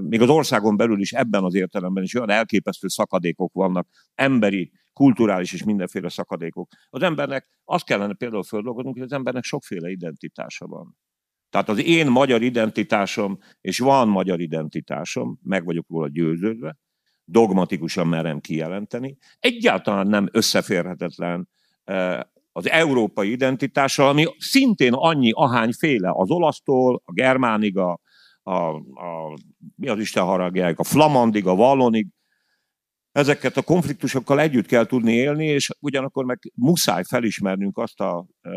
még az országon belül is ebben az értelemben is olyan elképesztő szakadékok vannak, emberi, kulturális és mindenféle szakadékok. Az embernek azt kellene például földolgoznunk, hogy az embernek sokféle identitása van. Tehát az én magyar identitásom, és van magyar identitásom, meg vagyok róla győződve, dogmatikusan merem kijelenteni, egyáltalán nem összeférhetetlen az európai identitással, ami szintén annyi ahányféle az olasztól, a germánig, a, a, a mi az Isten haragják, a flamandig, a vallonig, ezeket a konfliktusokkal együtt kell tudni élni, és ugyanakkor meg muszáj felismernünk azt a e,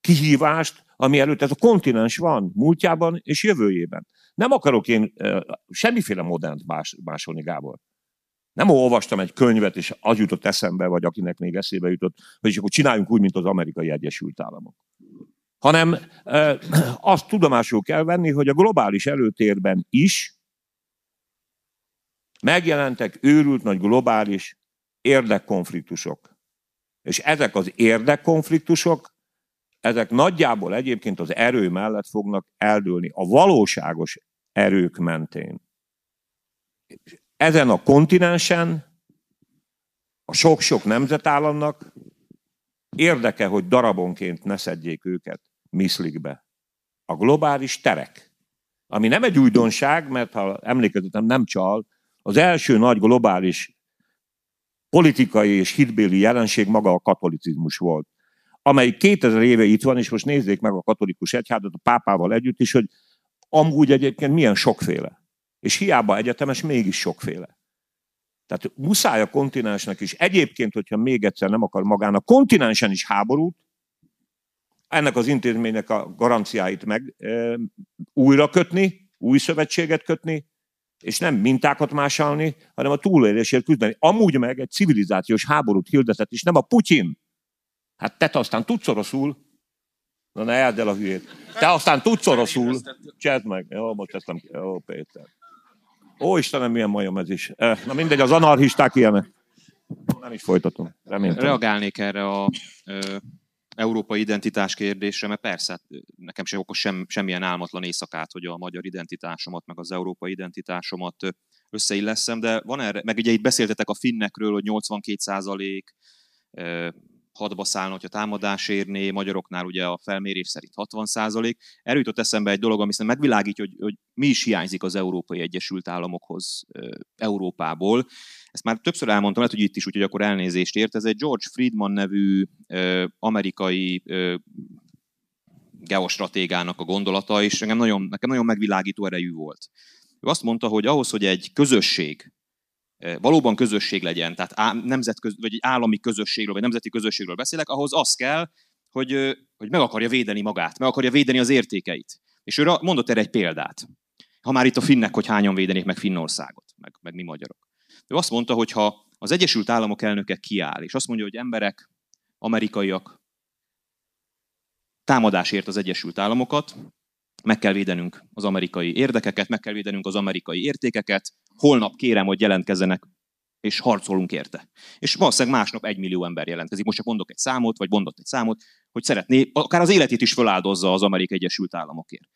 kihívást, ami előtt ez a kontinens van, múltjában és jövőjében. Nem akarok én semmiféle modernt más, másolni, Gábor. Nem olvastam egy könyvet, és az jutott eszembe, vagy akinek még eszébe jutott, hogy akkor csináljunk úgy, mint az amerikai Egyesült Államok. Hanem azt tudomásul kell venni, hogy a globális előtérben is megjelentek őrült nagy globális érdekkonfliktusok. És ezek az érdekkonfliktusok, ezek nagyjából egyébként az erő mellett fognak eldőlni, a valóságos erők mentén. Ezen a kontinensen a sok-sok nemzetállamnak érdeke, hogy darabonként ne szedjék őket miszlikbe. A globális terek, ami nem egy újdonság, mert ha emlékezetem nem csal, az első nagy globális politikai és hitbéli jelenség maga a katolicizmus volt, amely 2000 éve itt van, és most nézzék meg a katolikus egyházat a pápával együtt is, hogy amúgy egyébként milyen sokféle. És hiába egyetemes, mégis sokféle. Tehát muszáj a kontinensnek is. Egyébként, hogyha még egyszer nem akar magának kontinensen is háborút, ennek az intézménynek a garanciáit meg e, újra kötni, új szövetséget kötni, és nem mintákat másolni, hanem a túlélésért küzdeni. Amúgy meg egy civilizációs háborút hirdetett, és nem a Putyin. Hát te aztán tudsz oroszul. Na ne el a hülyét. Te aztán tudsz oroszul. Csedd meg. Jó, most ezt nem... Jó, Péter. Ó, Istenem, milyen majom ez is. Na mindegy, az anarchisták ilyenek. Nem is folytatom. Remélem. Reagálnék erre a ö, európai identitás kérdésre, mert persze, hát nekem sem okos sem, semmilyen álmatlan éjszakát, hogy a magyar identitásomat, meg az európai identitásomat összeilleszem, de van erre, meg ugye itt beszéltetek a finnekről, hogy 82 százalék hadba szállna, hogyha támadás érné, magyaroknál ugye a felmérés szerint 60 százalék. Erről jutott eszembe egy dolog, ami szerintem megvilágítja, hogy, hogy mi is hiányzik az Európai Egyesült Államokhoz Európából. Ezt már többször elmondtam, lehet, hogy itt is, úgyhogy akkor elnézést ért. Ez egy George Friedman nevű amerikai geostratégának a gondolata, és nekem nagyon, nekem nagyon megvilágító erejű volt. Ő azt mondta, hogy ahhoz, hogy egy közösség valóban közösség legyen, tehát nemzetköz, vagy egy állami közösségről, vagy nemzeti közösségről beszélek, ahhoz az kell, hogy, hogy meg akarja védeni magát, meg akarja védeni az értékeit. És ő mondott erre egy példát. Ha már itt a finnek, hogy hányan védenék meg Finnországot, meg, meg mi magyarok. Ő azt mondta, hogy ha az Egyesült Államok elnöke kiáll, és azt mondja, hogy emberek, amerikaiak, támadásért az Egyesült Államokat, meg kell védenünk az amerikai érdekeket, meg kell védenünk az amerikai értékeket, holnap kérem, hogy jelentkezzenek, és harcolunk érte. És valószínűleg másnap egy millió ember jelentkezik. Most csak mondok egy számot, vagy mondott egy számot, hogy szeretné, akár az életét is feláldozza az Amerikai Egyesült Államokért.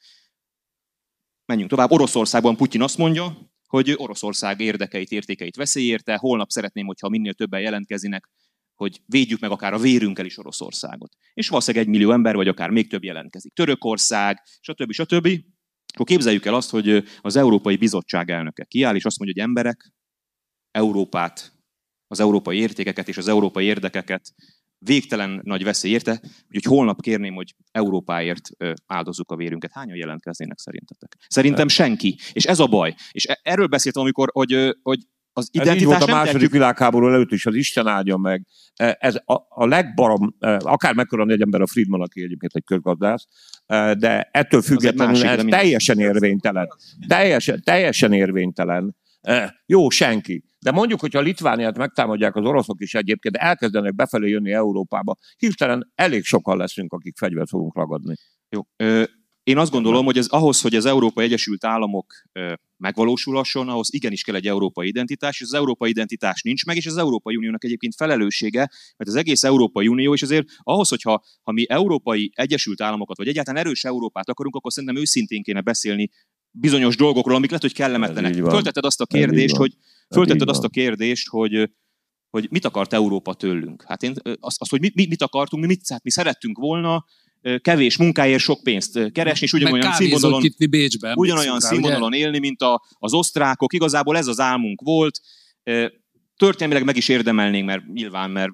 Menjünk tovább. Oroszországban Putyin azt mondja, hogy Oroszország érdekeit, értékeit veszélyérte, holnap szeretném, hogyha minél többen jelentkezinek, hogy védjük meg akár a vérünkkel is Oroszországot. És valószínűleg egy millió ember, vagy akár még több jelentkezik. Törökország, stb. stb. Akkor képzeljük el azt, hogy az Európai Bizottság elnöke kiáll, és azt mondja, hogy emberek, Európát, az európai értékeket és az európai érdekeket végtelen nagy veszély érte, hogy holnap kérném, hogy Európáért áldozzuk a vérünket. Hányan jelentkeznének szerintetek? Szerintem senki. És ez a baj. És e- erről beszéltem, amikor, hogy, hogy az identitás Ez így volt a második tehetjük... világháború előtt is, az Isten áldja meg. E, ez a, a legbarom, e, akár mekkora egy ember a Friedman, aki egyébként egy közgazdász, e, de ettől függetlenül ez teljesen érvénytelen. Teljesen, teljesen érvénytelen Jó, senki. De mondjuk, hogyha Litvániát megtámadják az oroszok is egyébként, elkezdenek befelé jönni Európába, hirtelen elég sokan leszünk, akik fegyvert fogunk ragadni. Jó. Én azt gondolom, hogy ez ahhoz, hogy az Európai Egyesült Államok megvalósulhasson, ahhoz igenis kell egy európai identitás, és az európai identitás nincs meg, és az Európai Uniónak egyébként felelőssége, mert az egész Európai Unió, és azért ahhoz, hogyha ha mi Európai Egyesült Államokat, vagy egyáltalán erős Európát akarunk, akkor szerintem őszintén kéne beszélni bizonyos dolgokról, amik lehet, hogy kellemetlenek. Föltetted azt a kérdést, hogy föltetted azt a kérdést, hogy hogy mit akart Európa tőlünk. Hát én azt, azt hogy mit, mit akartunk, mi, mit, hát mi szerettünk volna kevés munkáért sok pénzt keresni, és ugyanolyan színvonalon, Bécsben, ugyanolyan színvonalon ugye? élni, mint a, az osztrákok. Igazából ez az álmunk volt. Történelmileg meg is érdemelnénk, mert nyilván, mert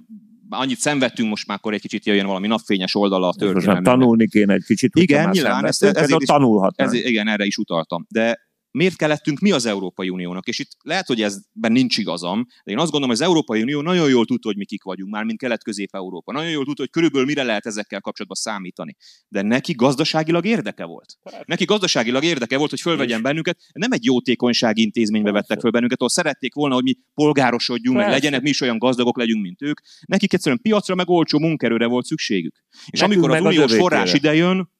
annyit szenvedtünk, most már akkor egy kicsit jöjjön valami napfényes oldala a történelemnek. Most tanulni kéne egy kicsit. Igen, nyilván, ezt, ezért is, tanulhatnánk. Ez, igen, erre is utaltam. De miért kellettünk mi az Európai Uniónak? És itt lehet, hogy ezben nincs igazam, de én azt gondolom, hogy az Európai Unió nagyon jól tudta, hogy mi kik vagyunk, már mint Kelet-Közép-Európa. Nagyon jól tudta, hogy körülbelül mire lehet ezekkel kapcsolatban számítani. De neki gazdaságilag érdeke volt. Neki gazdaságilag érdeke volt, hogy fölvegyen bennünket. Nem egy jótékonysági intézménybe vettek föl bennünket, ahol szerették volna, hogy mi polgárosodjunk, meg legyenek mi is olyan gazdagok legyünk, mint ők. Nekik egyszerűen piacra meg olcsó munkerőre volt szükségük. És Nekünk amikor az uniós forrás idejön,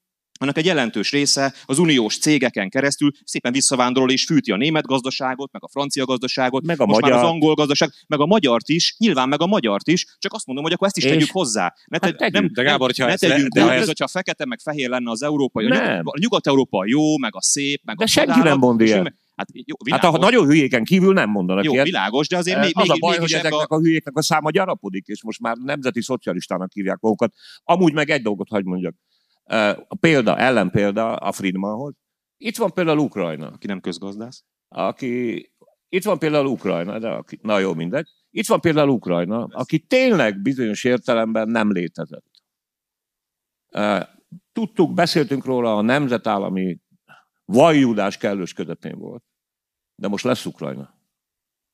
annak egy jelentős része az uniós cégeken keresztül szépen visszavándorol és fűti a német gazdaságot, meg a francia gazdaságot, meg a most magyar. már az angol gazdaság, meg a magyart is, nyilván meg a magyart is, csak azt mondom, hogy akkor ezt is és? tegyük hozzá. Ne, te, hát tegyük, nem, de Gábor, ne, ne tegyünk le, de ez, hogyha fekete meg fehér lenne az európai, a, a Nyugat-Európa jó, meg a szép, meg de a senki nem mond ilyen. Hát, jó, hát a nagyon hülyéken kívül nem mondanak Jó, ilyet. világos, de azért még, az még, a baj, hogy ezeknek a... a hülyéknek a száma gyarapodik, és most már nemzeti szocialistának hívják magukat. Amúgy meg egy dolgot hagy mondjak. A példa, ellenpélda a Friedmanhoz. Itt van például Ukrajna. Aki nem közgazdász. Aki, itt van például Ukrajna, de aki, na jó, mindegy. Itt van például Ukrajna, aki tényleg bizonyos értelemben nem létezett. Tudtuk, beszéltünk róla, a nemzetállami vajjudás kellős közepén volt. De most lesz Ukrajna.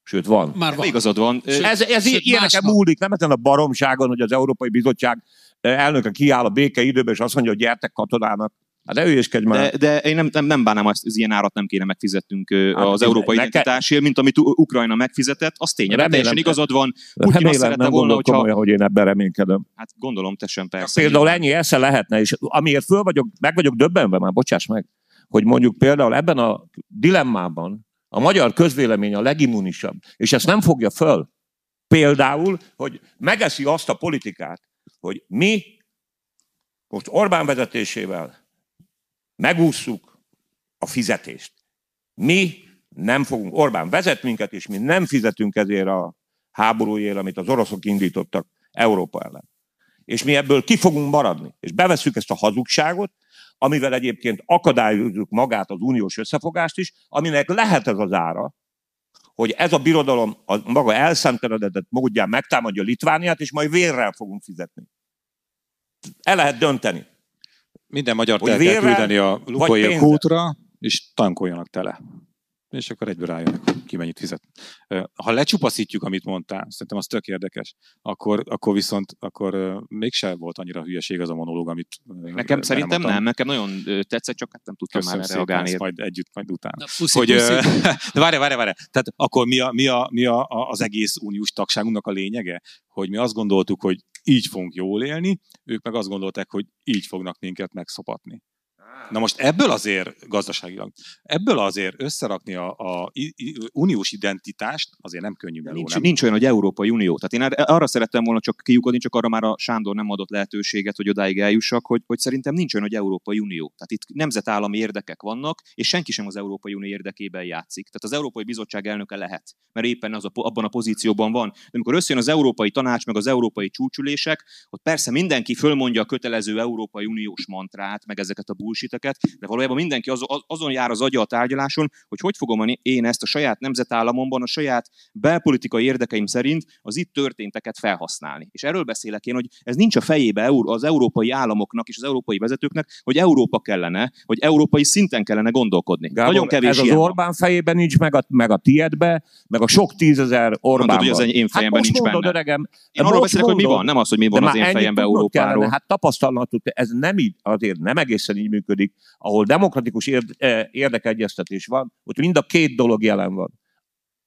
Sőt, van. Már van. Igazad van. Sőt, ez ez ilyeneken múlik, nem ezen a baromságon, hogy az Európai Bizottság elnöke kiáll a béke időben, és azt mondja, hogy gyertek katonának. Hát ne már. De, de én nem, nem, nem bánnám, azt, az ilyen árat nem kéne megfizetnünk hát, az európai identitásért, mint amit Ukrajna megfizetett. Az tényleg, remélem, teljesen igazad van. Remélem, azt szerette volna, hogyha... komolyan, hogy én ebben reménykedem. Hát gondolom, te sem persze. Például ennyi esze lehetne, és amiért föl vagyok, meg vagyok döbbenve már, bocsáss meg, hogy mondjuk például ebben a dilemmában a magyar közvélemény a legimmunisabb, és ezt nem fogja föl. Például, hogy megeszi azt a politikát, hogy mi most Orbán vezetésével megússzuk a fizetést. Mi nem fogunk, Orbán vezet minket, és mi nem fizetünk ezért a háborúért, amit az oroszok indítottak Európa ellen. És mi ebből ki fogunk maradni. És beveszünk ezt a hazugságot, amivel egyébként akadályozzuk magát az uniós összefogást is, aminek lehet ez az ára, hogy ez a birodalom a maga elszenteledett módján megtámadja Litvániát, és majd vérrel fogunk fizetni. El lehet dönteni. Minden magyar el kell küldeni a Lukoil kútra, és tankoljanak tele és akkor egyből rájönnek, ki mennyit fizet. Ha lecsupaszítjuk, amit mondtál, szerintem az tök érdekes, akkor, akkor viszont akkor mégsem volt annyira hülyeség az a monológ, amit Nekem szerintem nem, nekem nagyon tetszett, csak hát nem tudtam Köszönöm már reagálni. Szépen, majd együtt, majd utána. Na, puszi, hogy, puszi. de várj, várj, várj. Tehát akkor mi, a, mi, a, mi a, az egész uniós tagságunknak a lényege? Hogy mi azt gondoltuk, hogy így fogunk jól élni, ők meg azt gondolták, hogy így fognak minket megszopatni. Na most ebből azért gazdaságilag, ebből azért összerakni a, a, uniós identitást azért nem könnyű meló, nincs, nem? nincs olyan, hogy Európai Unió. Tehát én arra szerettem volna csak kiukodni, csak arra már a Sándor nem adott lehetőséget, hogy odáig eljussak, hogy, hogy szerintem nincs olyan, hogy Európai Unió. Tehát itt nemzetállami érdekek vannak, és senki sem az Európai Unió érdekében játszik. Tehát az Európai Bizottság elnöke lehet, mert éppen az a, abban a pozícióban van. De amikor összejön az Európai Tanács, meg az Európai csúcsülések, ott persze mindenki fölmondja a kötelező Európai Uniós mantrát, meg ezeket a bullshit ötleteket, de valójában mindenki az, azon jár az agya a tárgyaláson, hogy hogy fogom én ezt a saját nemzetállamomban, a saját belpolitikai érdekeim szerint az itt történteket felhasználni. És erről beszélek én, hogy ez nincs a fejébe az európai államoknak és az európai vezetőknek, hogy Európa kellene, hogy európai szinten kellene gondolkodni. Gábor, Nagyon kevés ez az Orbán fejében nincs, meg a, meg a tiedbe, meg a sok tízezer Orbán. Mondod, hogy az én fejemben hát nincs mondod, benne. Öregem, én arról beszélek, hogy mi van, nem az, hogy mi van az én fejemben Európáról. Kellene, hát tapasztalhatod, ez nem így, azért nem egészen így működik ahol demokratikus érdekegyeztetés van, ott mind a két dolog jelen van.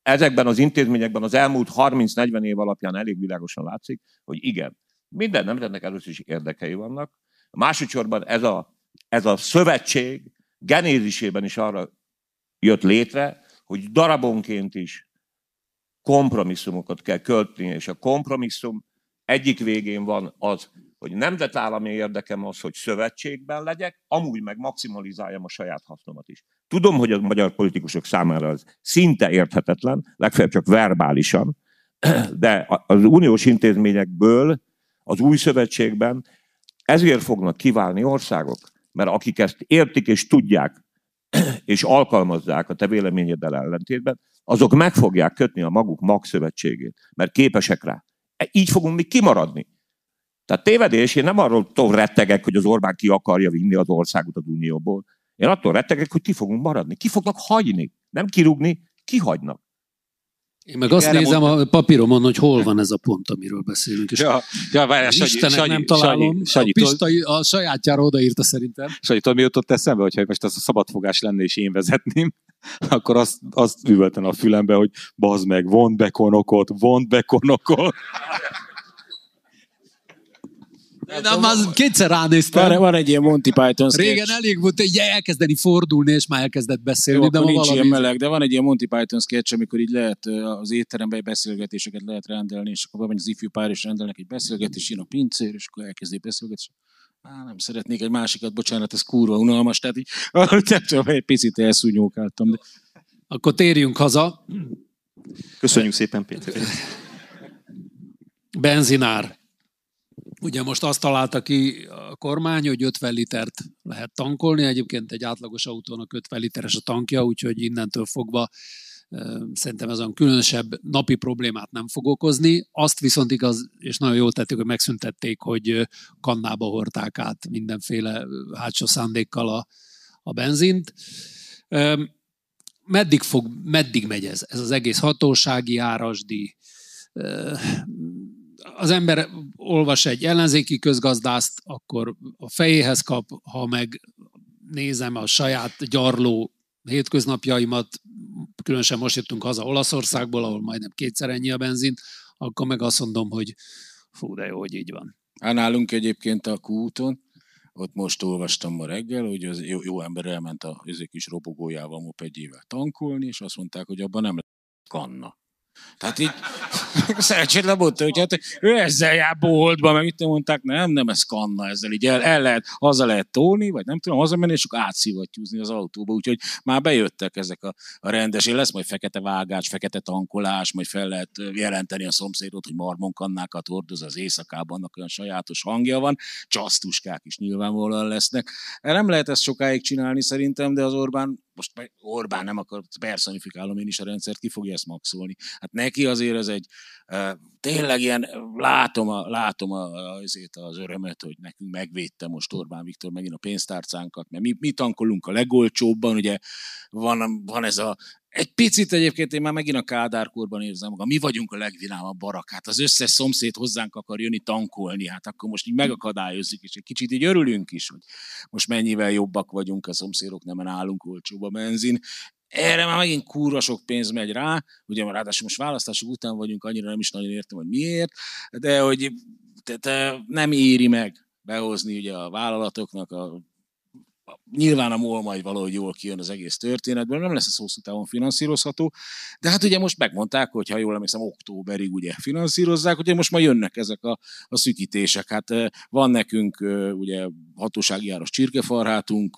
ezekben az intézményekben az elmúlt 30-40 év alapján elég világosan látszik, hogy igen, minden nemzetnek először is érdekei vannak. Másodszorban ez a, ez a szövetség genézisében is arra jött létre, hogy darabonként is kompromisszumokat kell költni, és a kompromisszum egyik végén van az, hogy nemzetállami érdekem az, hogy szövetségben legyek, amúgy meg maximalizáljam a saját hasznomat is. Tudom, hogy a magyar politikusok számára az szinte érthetetlen, legfeljebb csak verbálisan, de az uniós intézményekből az új szövetségben ezért fognak kiválni országok, mert akik ezt értik és tudják, és alkalmazzák a te véleményeddel ellentétben, azok meg fogják kötni a maguk magszövetségét, mert képesek rá. E, így fogunk mi kimaradni. Tehát tévedés, én nem arról rettegek, hogy az Orbán ki akarja vinni az országot az Unióból. Én attól rettegek, hogy ki fogunk maradni. Ki fognak hagyni. Nem kirúgni, kihagynak. Én meg azt Erre nézem mond... a papíromon, hogy hol van ez a pont, amiről beszélünk. És ja, ja, várjál, Sanyi, Istenek Sanyi, nem találom. Sanyi, Sanyi, a Pista a sajátjára odaírta szerintem. Sanyi, tudod, mi jutott eszembe, hogyha most az a szabadfogás lenne, és én vezetném, akkor azt, azt üvölten a fülembe, hogy bazd meg, vont be konokot, vont be konokot. De már kétszer ránéztem. Van, van egy ilyen Monty Python sketch. Régen elég volt, hogy elkezdeni fordulni, és már elkezdett beszélni. Jó, de nincs valami... ilyen meleg, de van egy ilyen Monty Python sketch, amikor így lehet az étteremben beszélgetéseket lehet rendelni, és akkor az ifjú pár is rendelnek egy beszélgetést, jön a pincér, és akkor elkezdi beszélgetni. Á, nem szeretnék egy másikat, bocsánat, ez kurva unalmas, tehát így, nem tudom, egy picit elszúnyókáltam. De... Akkor térjünk haza. Köszönjük szépen, Péter. Benzinár. Ugye most azt találta ki a kormány, hogy 50 litert lehet tankolni. Egyébként egy átlagos autónak 50 literes a tankja, úgyhogy innentől fogva szerintem ez olyan különösebb napi problémát nem fog okozni. Azt viszont igaz, és nagyon jól tették, hogy megszüntették, hogy kannába hordták át mindenféle hátsó szándékkal a, a benzint. Meddig, fog, meddig megy ez? Ez az egész hatósági árasdi, az ember olvas egy ellenzéki közgazdászt, akkor a fejéhez kap, ha meg nézem a saját gyarló hétköznapjaimat, különösen most jöttünk haza Olaszországból, ahol majdnem kétszer ennyi a benzin, akkor meg azt mondom, hogy fú, de jó, hogy így van. Hát nálunk egyébként a kúton, ott most olvastam ma reggel, hogy az jó, jó ember elment a kis robogójával mopedjével tankolni, és azt mondták, hogy abban nem kanna. Tehát így szerencsét mondta, hogy hát ő ezzel jár boltba, meg mit mondták, nem, nem, ez kanna, ezzel így el, el lehet, haza lehet tolni, vagy nem tudom, hazamenni, és akkor átszivattyúzni az autóba, úgyhogy már bejöttek ezek a, a rendes, és lesz majd fekete vágás, fekete tankolás, majd fel lehet jelenteni a szomszédot, hogy marmonkannákat hordoz az éjszakában, annak olyan sajátos hangja van, csasztuskák is nyilvánvalóan lesznek. Nem lehet ezt sokáig csinálni szerintem, de az Orbán most Orbán nem akar, personifikálom én is a rendszert, ki fogja ezt maxolni. Hát neki azért ez egy, tényleg ilyen, látom, a, látom a, azért az örömet, hogy nekünk megvédte most Orbán Viktor megint a pénztárcánkat, mert mi, mi tankolunk a legolcsóbban, ugye van, van ez a egy picit egyébként én már megint a Kádárkorban érzem magam. Mi vagyunk a legvinámabb barak. Hát az összes szomszéd hozzánk akar jönni tankolni. Hát akkor most így megakadályozzuk, és egy kicsit így örülünk is, hogy most mennyivel jobbak vagyunk, a szomszédok nem állunk olcsóba benzin. Erre már megint kúra sok pénz megy rá, ugye ráadásul most választások után vagyunk, annyira nem is nagyon értem, hogy miért, de hogy tehát nem éri meg behozni ugye a vállalatoknak a nyilván a MOL majd valahogy jól kijön az egész történetből, nem lesz ez hosszú távon finanszírozható, de hát ugye most megmondták, hogy ha jól emlékszem, októberig ugye finanszírozzák, ugye most már jönnek ezek a, a szükítések. Hát van nekünk ugye hatósági áros csirkefarhátunk,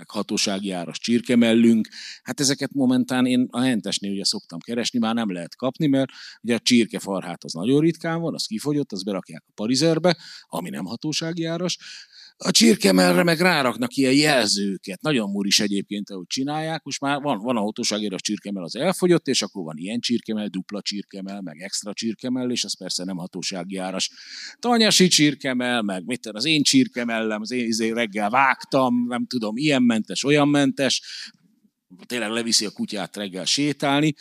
meg hatósági áras csirkemellünk. Hát ezeket momentán én a hentesnél ugye szoktam keresni, már nem lehet kapni, mert ugye a csirkefarhát az nagyon ritkán van, az kifogyott, az berakják a parizerbe, ami nem hatósági áras. A csirkemelre meg ráraknak ilyen jelzőket. Nagyon muris egyébként, ahogy csinálják. Most már van, van a hatóságért a csirkemel az elfogyott, és akkor van ilyen csirkemel, dupla csirkemel, meg extra csirkemel, és az persze nem hatósági áras. Tanyasi csirkemel, meg mit az én csirkemellem, az én izé reggel vágtam, nem tudom, ilyen mentes, olyan mentes. Tényleg leviszi a kutyát reggel sétálni.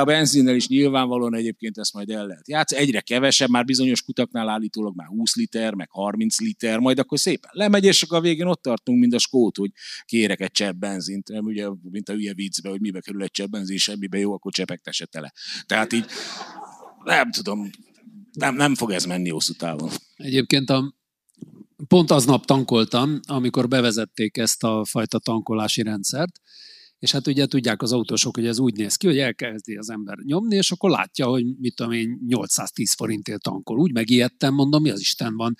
A benzinnel is nyilvánvalóan egyébként ezt majd el lehet játszani. Egyre kevesebb, már bizonyos kutaknál állítólag már 20 liter, meg 30 liter, majd akkor szépen lemegy, és akkor a végén ott tartunk, mint a skót, hogy kérek egy csepp benzint, nem ugye, mint a hülye viccbe, hogy mibe kerül egy csepp benzin, semmibe jó, akkor csepegtesse tele. Tehát így nem tudom, nem, nem fog ez menni hosszú távon. Egyébként a, pont aznap tankoltam, amikor bevezették ezt a fajta tankolási rendszert, és hát ugye tudják az autósok, hogy ez úgy néz ki, hogy elkezdi az ember nyomni, és akkor látja, hogy mit tudom én, 810 forintért tankol. Úgy megijedtem, mondom, mi az Isten van.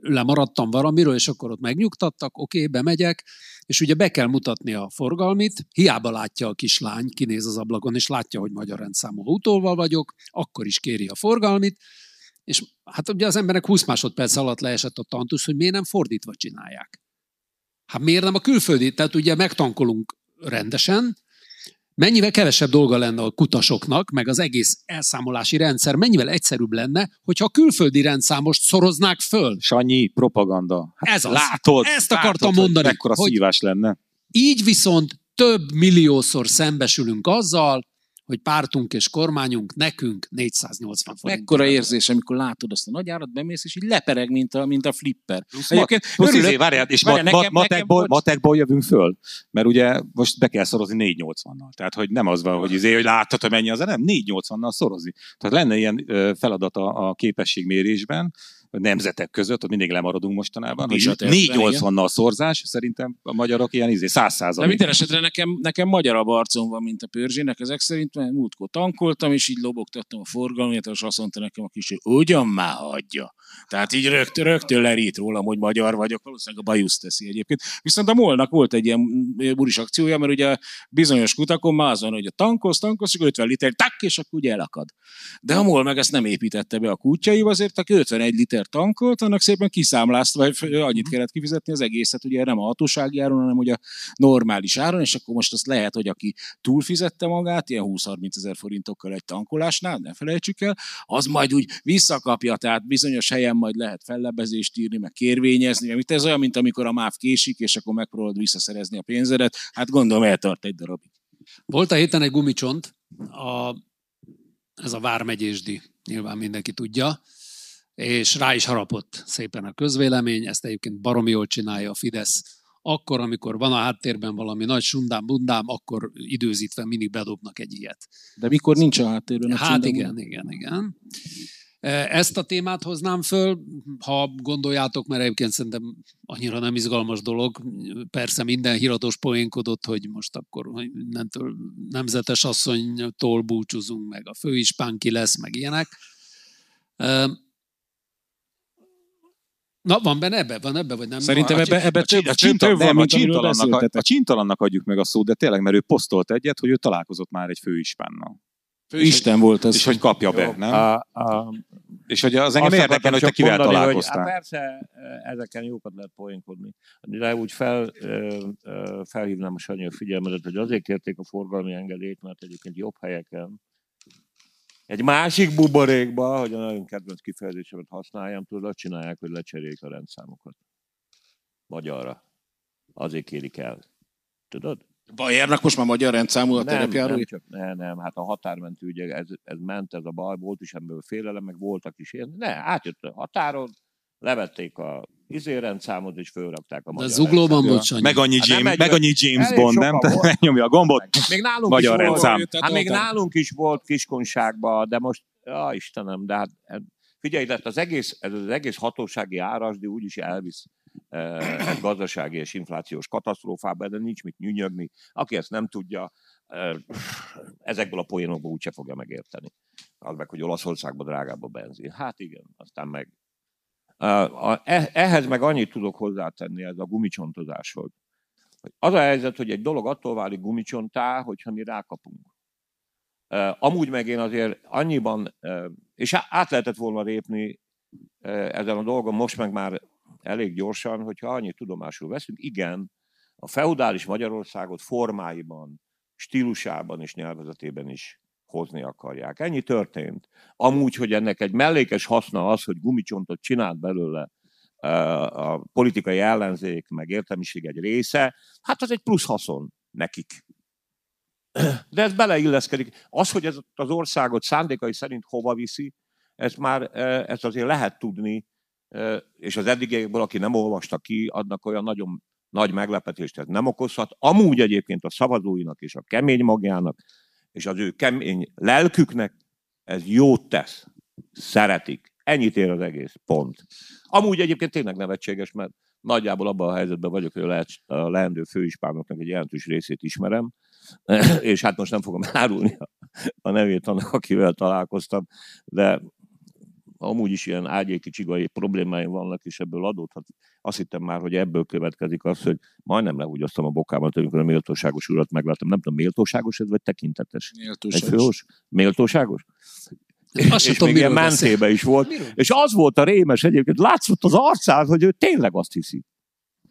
Lemaradtam valamiről, és akkor ott megnyugtattak, oké, okay, bemegyek, és ugye be kell mutatni a forgalmit, hiába látja a kislány, kinéz az ablakon, és látja, hogy magyar rendszámú autóval vagyok, akkor is kéri a forgalmit, és hát ugye az emberek 20 másodperc alatt leesett a tantusz, hogy miért nem fordítva csinálják. Hát miért nem a külföldi? Tehát ugye megtankolunk rendesen, mennyivel kevesebb dolga lenne a kutasoknak, meg az egész elszámolási rendszer mennyivel egyszerűbb lenne, hogyha a külföldi rendszámost szoroznák föl. Sanyi, propaganda. Hát Ez az. Látod, Ezt akartam látod, mondani. Hogy mekkora hogy szívás lenne. Így viszont több milliószor szembesülünk azzal, hogy pártunk és kormányunk nekünk 480 forint. Mekkora érzés, amikor látod azt a nagy árat, bemész, és így lepereg, mint a, mint a flipper. Plusz Egyébként, plusz örülök, izé, várjál, és várjál, mat, nekem, matekból, nekem, matekból jövünk föl, mert ugye most be kell szorozni 480-nal. Tehát, hogy nem az van, hogy, izé, hogy láthatod, hogy mennyi az, nem 480-nal szorozni. Tehát lenne ilyen feladat a, a képességmérésben, nemzetek között, ott mindig lemaradunk mostanában, hogy 480-nal szorzás, szerintem a magyarok ilyen izé, 100 százalék. De minden esetre nekem, nekem magyarabb arcom van, mint a pörzsének, ezek szerint mert múltkor tankoltam, és így lobogtattam a forgalmat, és azt mondta nekem a kis, hogy ugyan már hagyja. Tehát így rögtön, rögtön lerít rólam, hogy magyar vagyok, valószínűleg a bajusz teszi egyébként. Viszont a molnak volt egy ilyen buris akciója, mert ugye bizonyos kutakon már azon, hogy a tankolsz, tankolsz, 50 liter, tak, és akkor ugye elakad. De a mol meg ezt nem építette be a kutyaiba, azért aki 51 liter tankolt, annak szépen kiszámlázta, vagy annyit kellett kifizetni az egészet, ugye nem a hatósági áron, hanem ugye a normális áron, és akkor most azt lehet, hogy aki túlfizette magát, ilyen 20-30 ezer forintokkal egy tankolásnál, ne felejtsük el, az majd úgy visszakapja, tehát bizonyos helyen majd lehet fellebezést írni, meg kérvényezni, amit ez olyan, mint amikor a MÁV késik, és akkor megpróbálod visszaszerezni a pénzedet, hát gondolom eltart egy darabig. Volt a héten egy gumicsont, a, ez a Vármegyésdi, nyilván mindenki tudja, és rá is harapott szépen a közvélemény, ezt egyébként baromi jól csinálja a Fidesz. Akkor, amikor van a háttérben valami nagy sundám, bundám, akkor időzítve mindig bedobnak egy ilyet. De mikor nincs a háttérben? A hát igen, igen, igen. E, ezt a témát hoznám föl, ha gondoljátok, mert egyébként szerintem annyira nem izgalmas dolog. Persze minden híratos poénkodott, hogy most akkor hogy nemtől, nemzetes asszonytól búcsúzunk, meg a főispán ki lesz, meg ilyenek. Na, van benne ebbe? Van ebbe, vagy nem? Szerintem ebbe, ebbe több, a, csinta, több van, a, csintalannak, a, a csintalannak adjuk meg a szót, de tényleg, mert ő posztolt egyet, hogy ő találkozott már egy főispánnal. Isten volt az. És hogy kapja be, nem? A, a, és hogy az engem érdekel, hogy te kivel mondani, találkoztál. Hogy, á, persze, ezeken jókat lehet poénkodni. De úgy fel, felhívnám a Sanyi a figyelmedet, hogy azért kérték a forgalmi engedélyt, mert egyébként jobb helyeken egy másik buborékba, hogy a nagyon kedvenc kifejezésemet használjam, tudod, csinálják, hogy lecseréljék a rendszámokat. Magyarra. Azért kérik el. Tudod? Bajernak most már magyar rendszámú a terepjáró? Nem, csak, nem, nem, hát a határmentő ügye, ez, ez ment, ez a baj, volt is ebből félelem, meg voltak is ilyen. Ne, átjött a határon, levették a izérendszámot, és fölrakták a magyar De zuglóban volt Meg annyi, hát James, meg annyi James Bond, nem? Megnyomja a gombot, még nálunk magyar is rendszám. Volt, hát még nálunk is volt kiskonságban, de most, ja Istenem, de hát figyelj, de az egész, ez az egész hatósági árasdi úgyis elvisz e, egy gazdasági és inflációs katasztrófába, de nincs mit nyűnyögni. Aki ezt nem tudja, e, ezekből a poénokból úgyse fogja megérteni. Az meg, hogy Olaszországban drágább a benzin. Hát igen, aztán meg ehhez meg annyit tudok hozzátenni ez a gumicsontozáshoz. Az a helyzet, hogy egy dolog attól válik gumicsontá, hogyha mi rákapunk. Amúgy meg én azért annyiban, és át lehetett volna lépni ezen a dolgon, most meg már elég gyorsan, hogyha annyit tudomásul veszünk, igen, a feudális Magyarországot formáiban, stílusában és nyelvezetében is hozni akarják. Ennyi történt. Amúgy, hogy ennek egy mellékes haszna az, hogy gumicsontot csinált belőle a politikai ellenzék, meg értelmiség egy része, hát az egy plusz haszon nekik. De ez beleilleszkedik. Az, hogy ez az országot szándékai szerint hova viszi, ezt már ezt azért lehet tudni, és az eddigiekből, aki nem olvasta ki, adnak olyan nagyon nagy meglepetést ez nem okozhat. Amúgy egyébként a szavazóinak és a kemény magjának, és az ő kemény lelküknek ez jót tesz. Szeretik. Ennyit ér az egész. Pont. Amúgy egyébként tényleg nevetséges, mert nagyjából abban a helyzetben vagyok, hogy a, a leendő főispánoknak egy jelentős részét ismerem, és hát most nem fogom árulni a nevét annak, akivel találkoztam, de amúgy is ilyen ágyéki csigai problémáim vannak, és ebből adódhat. Azt hittem már, hogy ebből következik az, hogy majdnem lehúgyoztam a bokámat, amikor a méltóságos urat megláttam. Nem tudom, méltóságos ez, vagy tekintetes? Méltóságos. Egy? Méltóságos? Azt és tudom, még ilyen mentébe is volt. Miről? És az volt a rémes egyébként, látszott az arcán, hogy ő tényleg azt hiszi.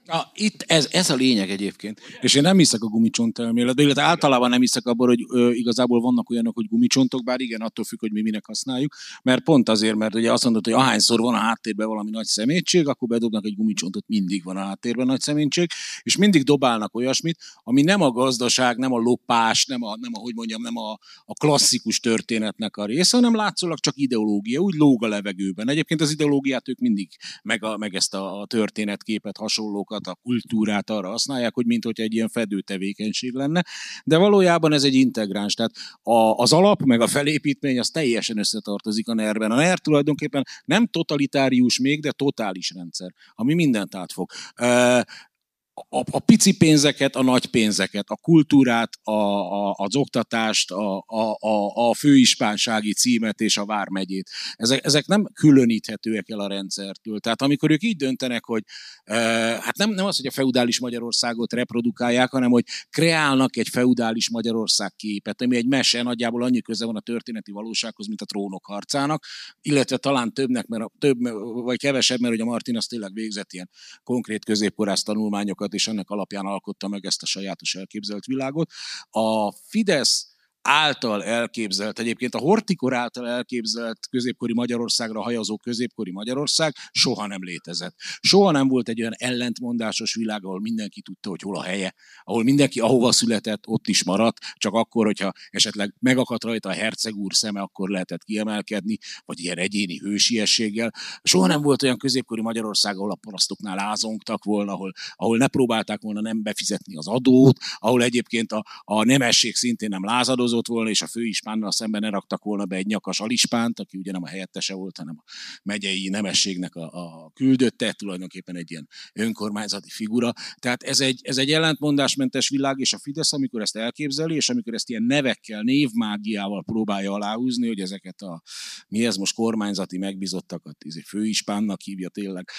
Na, itt ez, ez a lényeg egyébként. És én nem hiszek a gumicsont elméletbe, illetve általában nem hiszek abban, hogy ö, igazából vannak olyanok, hogy gumicsontok, bár igen, attól függ, hogy mi minek használjuk. Mert pont azért, mert ugye azt mondod, hogy ahányszor van a háttérben valami nagy szemétség, akkor bedobnak egy gumicsontot, mindig van a háttérben nagy szemétség, és mindig dobálnak olyasmit, ami nem a gazdaság, nem a lopás, nem a, nem a hogy mondjam, nem a, a klasszikus történetnek a része, hanem látszólag csak ideológia, úgy lóg a levegőben. Egyébként az ideológiát ők mindig, meg, a, meg ezt a, a történetképet, hasonlókat a kultúrát arra használják, hogy mint hogy egy ilyen fedő tevékenység lenne, de valójában ez egy integráns, tehát a, az alap meg a felépítmény az teljesen összetartozik a nerben. A NER tulajdonképpen nem totalitárius még, de totális rendszer, ami mindent átfog a, a pici pénzeket, a nagy pénzeket, a kultúrát, a, a, az oktatást, a, a, a, főispánsági címet és a vármegyét. Ezek, ezek nem különíthetőek el a rendszertől. Tehát amikor ők így döntenek, hogy e, hát nem, nem az, hogy a feudális Magyarországot reprodukálják, hanem hogy kreálnak egy feudális Magyarország képet, ami egy mese, nagyjából annyi köze van a történeti valósághoz, mint a trónok harcának, illetve talán többnek, mert a, több, vagy kevesebb, mert hogy a Martin az tényleg végzett ilyen konkrét középkorász tanulmányokat, és ennek alapján alkotta meg ezt a sajátos elképzelt világot. A Fidesz által elképzelt, egyébként a Hortikor által elképzelt középkori Magyarországra hajazó középkori Magyarország soha nem létezett. Soha nem volt egy olyan ellentmondásos világ, ahol mindenki tudta, hogy hol a helye, ahol mindenki ahova született, ott is maradt, csak akkor, hogyha esetleg megakadt rajta a herceg úr szeme, akkor lehetett kiemelkedni, vagy ilyen egyéni hősiességgel. Soha nem volt olyan középkori Magyarország, ahol a parasztoknál ázongtak volna, ahol, ahol ne próbálták volna nem befizetni az adót, ahol egyébként a, a nemesség szintén nem lázadozott, nyilatkozott volna, és a főispánnal szemben ne raktak volna be egy nyakas alispánt, aki ugye nem a helyettese volt, hanem a megyei nemességnek a, a küldötte, tulajdonképpen egy ilyen önkormányzati figura. Tehát ez egy, ez egy ellentmondásmentes világ, és a Fidesz, amikor ezt elképzeli, és amikor ezt ilyen nevekkel, névmágiával próbálja aláhúzni, hogy ezeket a, mi ez most kormányzati megbizottakat, ez egy főispánnak hívja tényleg,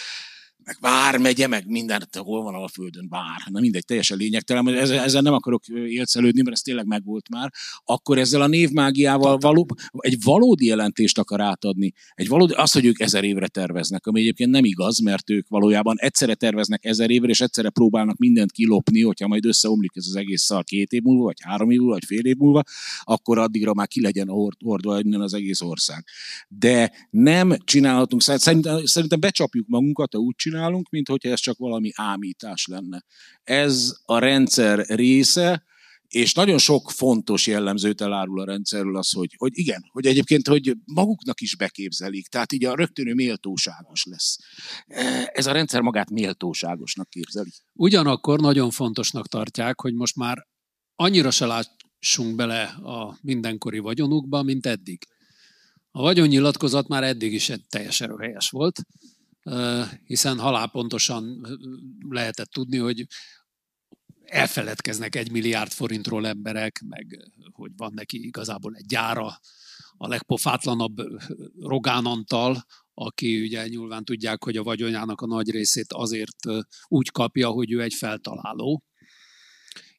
meg vármegye, meg minden, hol van a földön, vár, na mindegy, teljesen lényegtelen, ezzel, ezzel nem akarok élcelődni, mert ez tényleg megvolt már, akkor ezzel a névmágiával való, egy valódi jelentést akar átadni. Egy valódi, az, hogy ők ezer évre terveznek, ami egyébként nem igaz, mert ők valójában egyszerre terveznek ezer évre, és egyszerre próbálnak mindent kilopni, hogyha majd összeomlik ez az egész szal két év múlva, vagy három év múlva, vagy fél év múlva, akkor addigra már ki legyen hordva innen az egész ország. De nem csinálhatunk, szerintem, szerintem becsapjuk magunkat, ha úgy csinálunk, mint hogyha ez csak valami ámítás lenne. Ez a rendszer része, és nagyon sok fontos jellemzőt elárul a rendszerről az, hogy, hogy igen, hogy egyébként, hogy maguknak is beképzelik, tehát így a rögtönő méltóságos lesz. Ez a rendszer magát méltóságosnak képzeli. Ugyanakkor nagyon fontosnak tartják, hogy most már annyira se lássunk bele a mindenkori vagyonukba, mint eddig. A vagyonnyilatkozat már eddig is egy teljesen röhelyes volt, hiszen halálpontosan lehetett tudni, hogy elfeledkeznek egy milliárd forintról emberek, meg hogy van neki igazából egy gyára, a legpofátlanabb Rogán Antal, aki ugye nyilván tudják, hogy a vagyonyának a nagy részét azért úgy kapja, hogy ő egy feltaláló,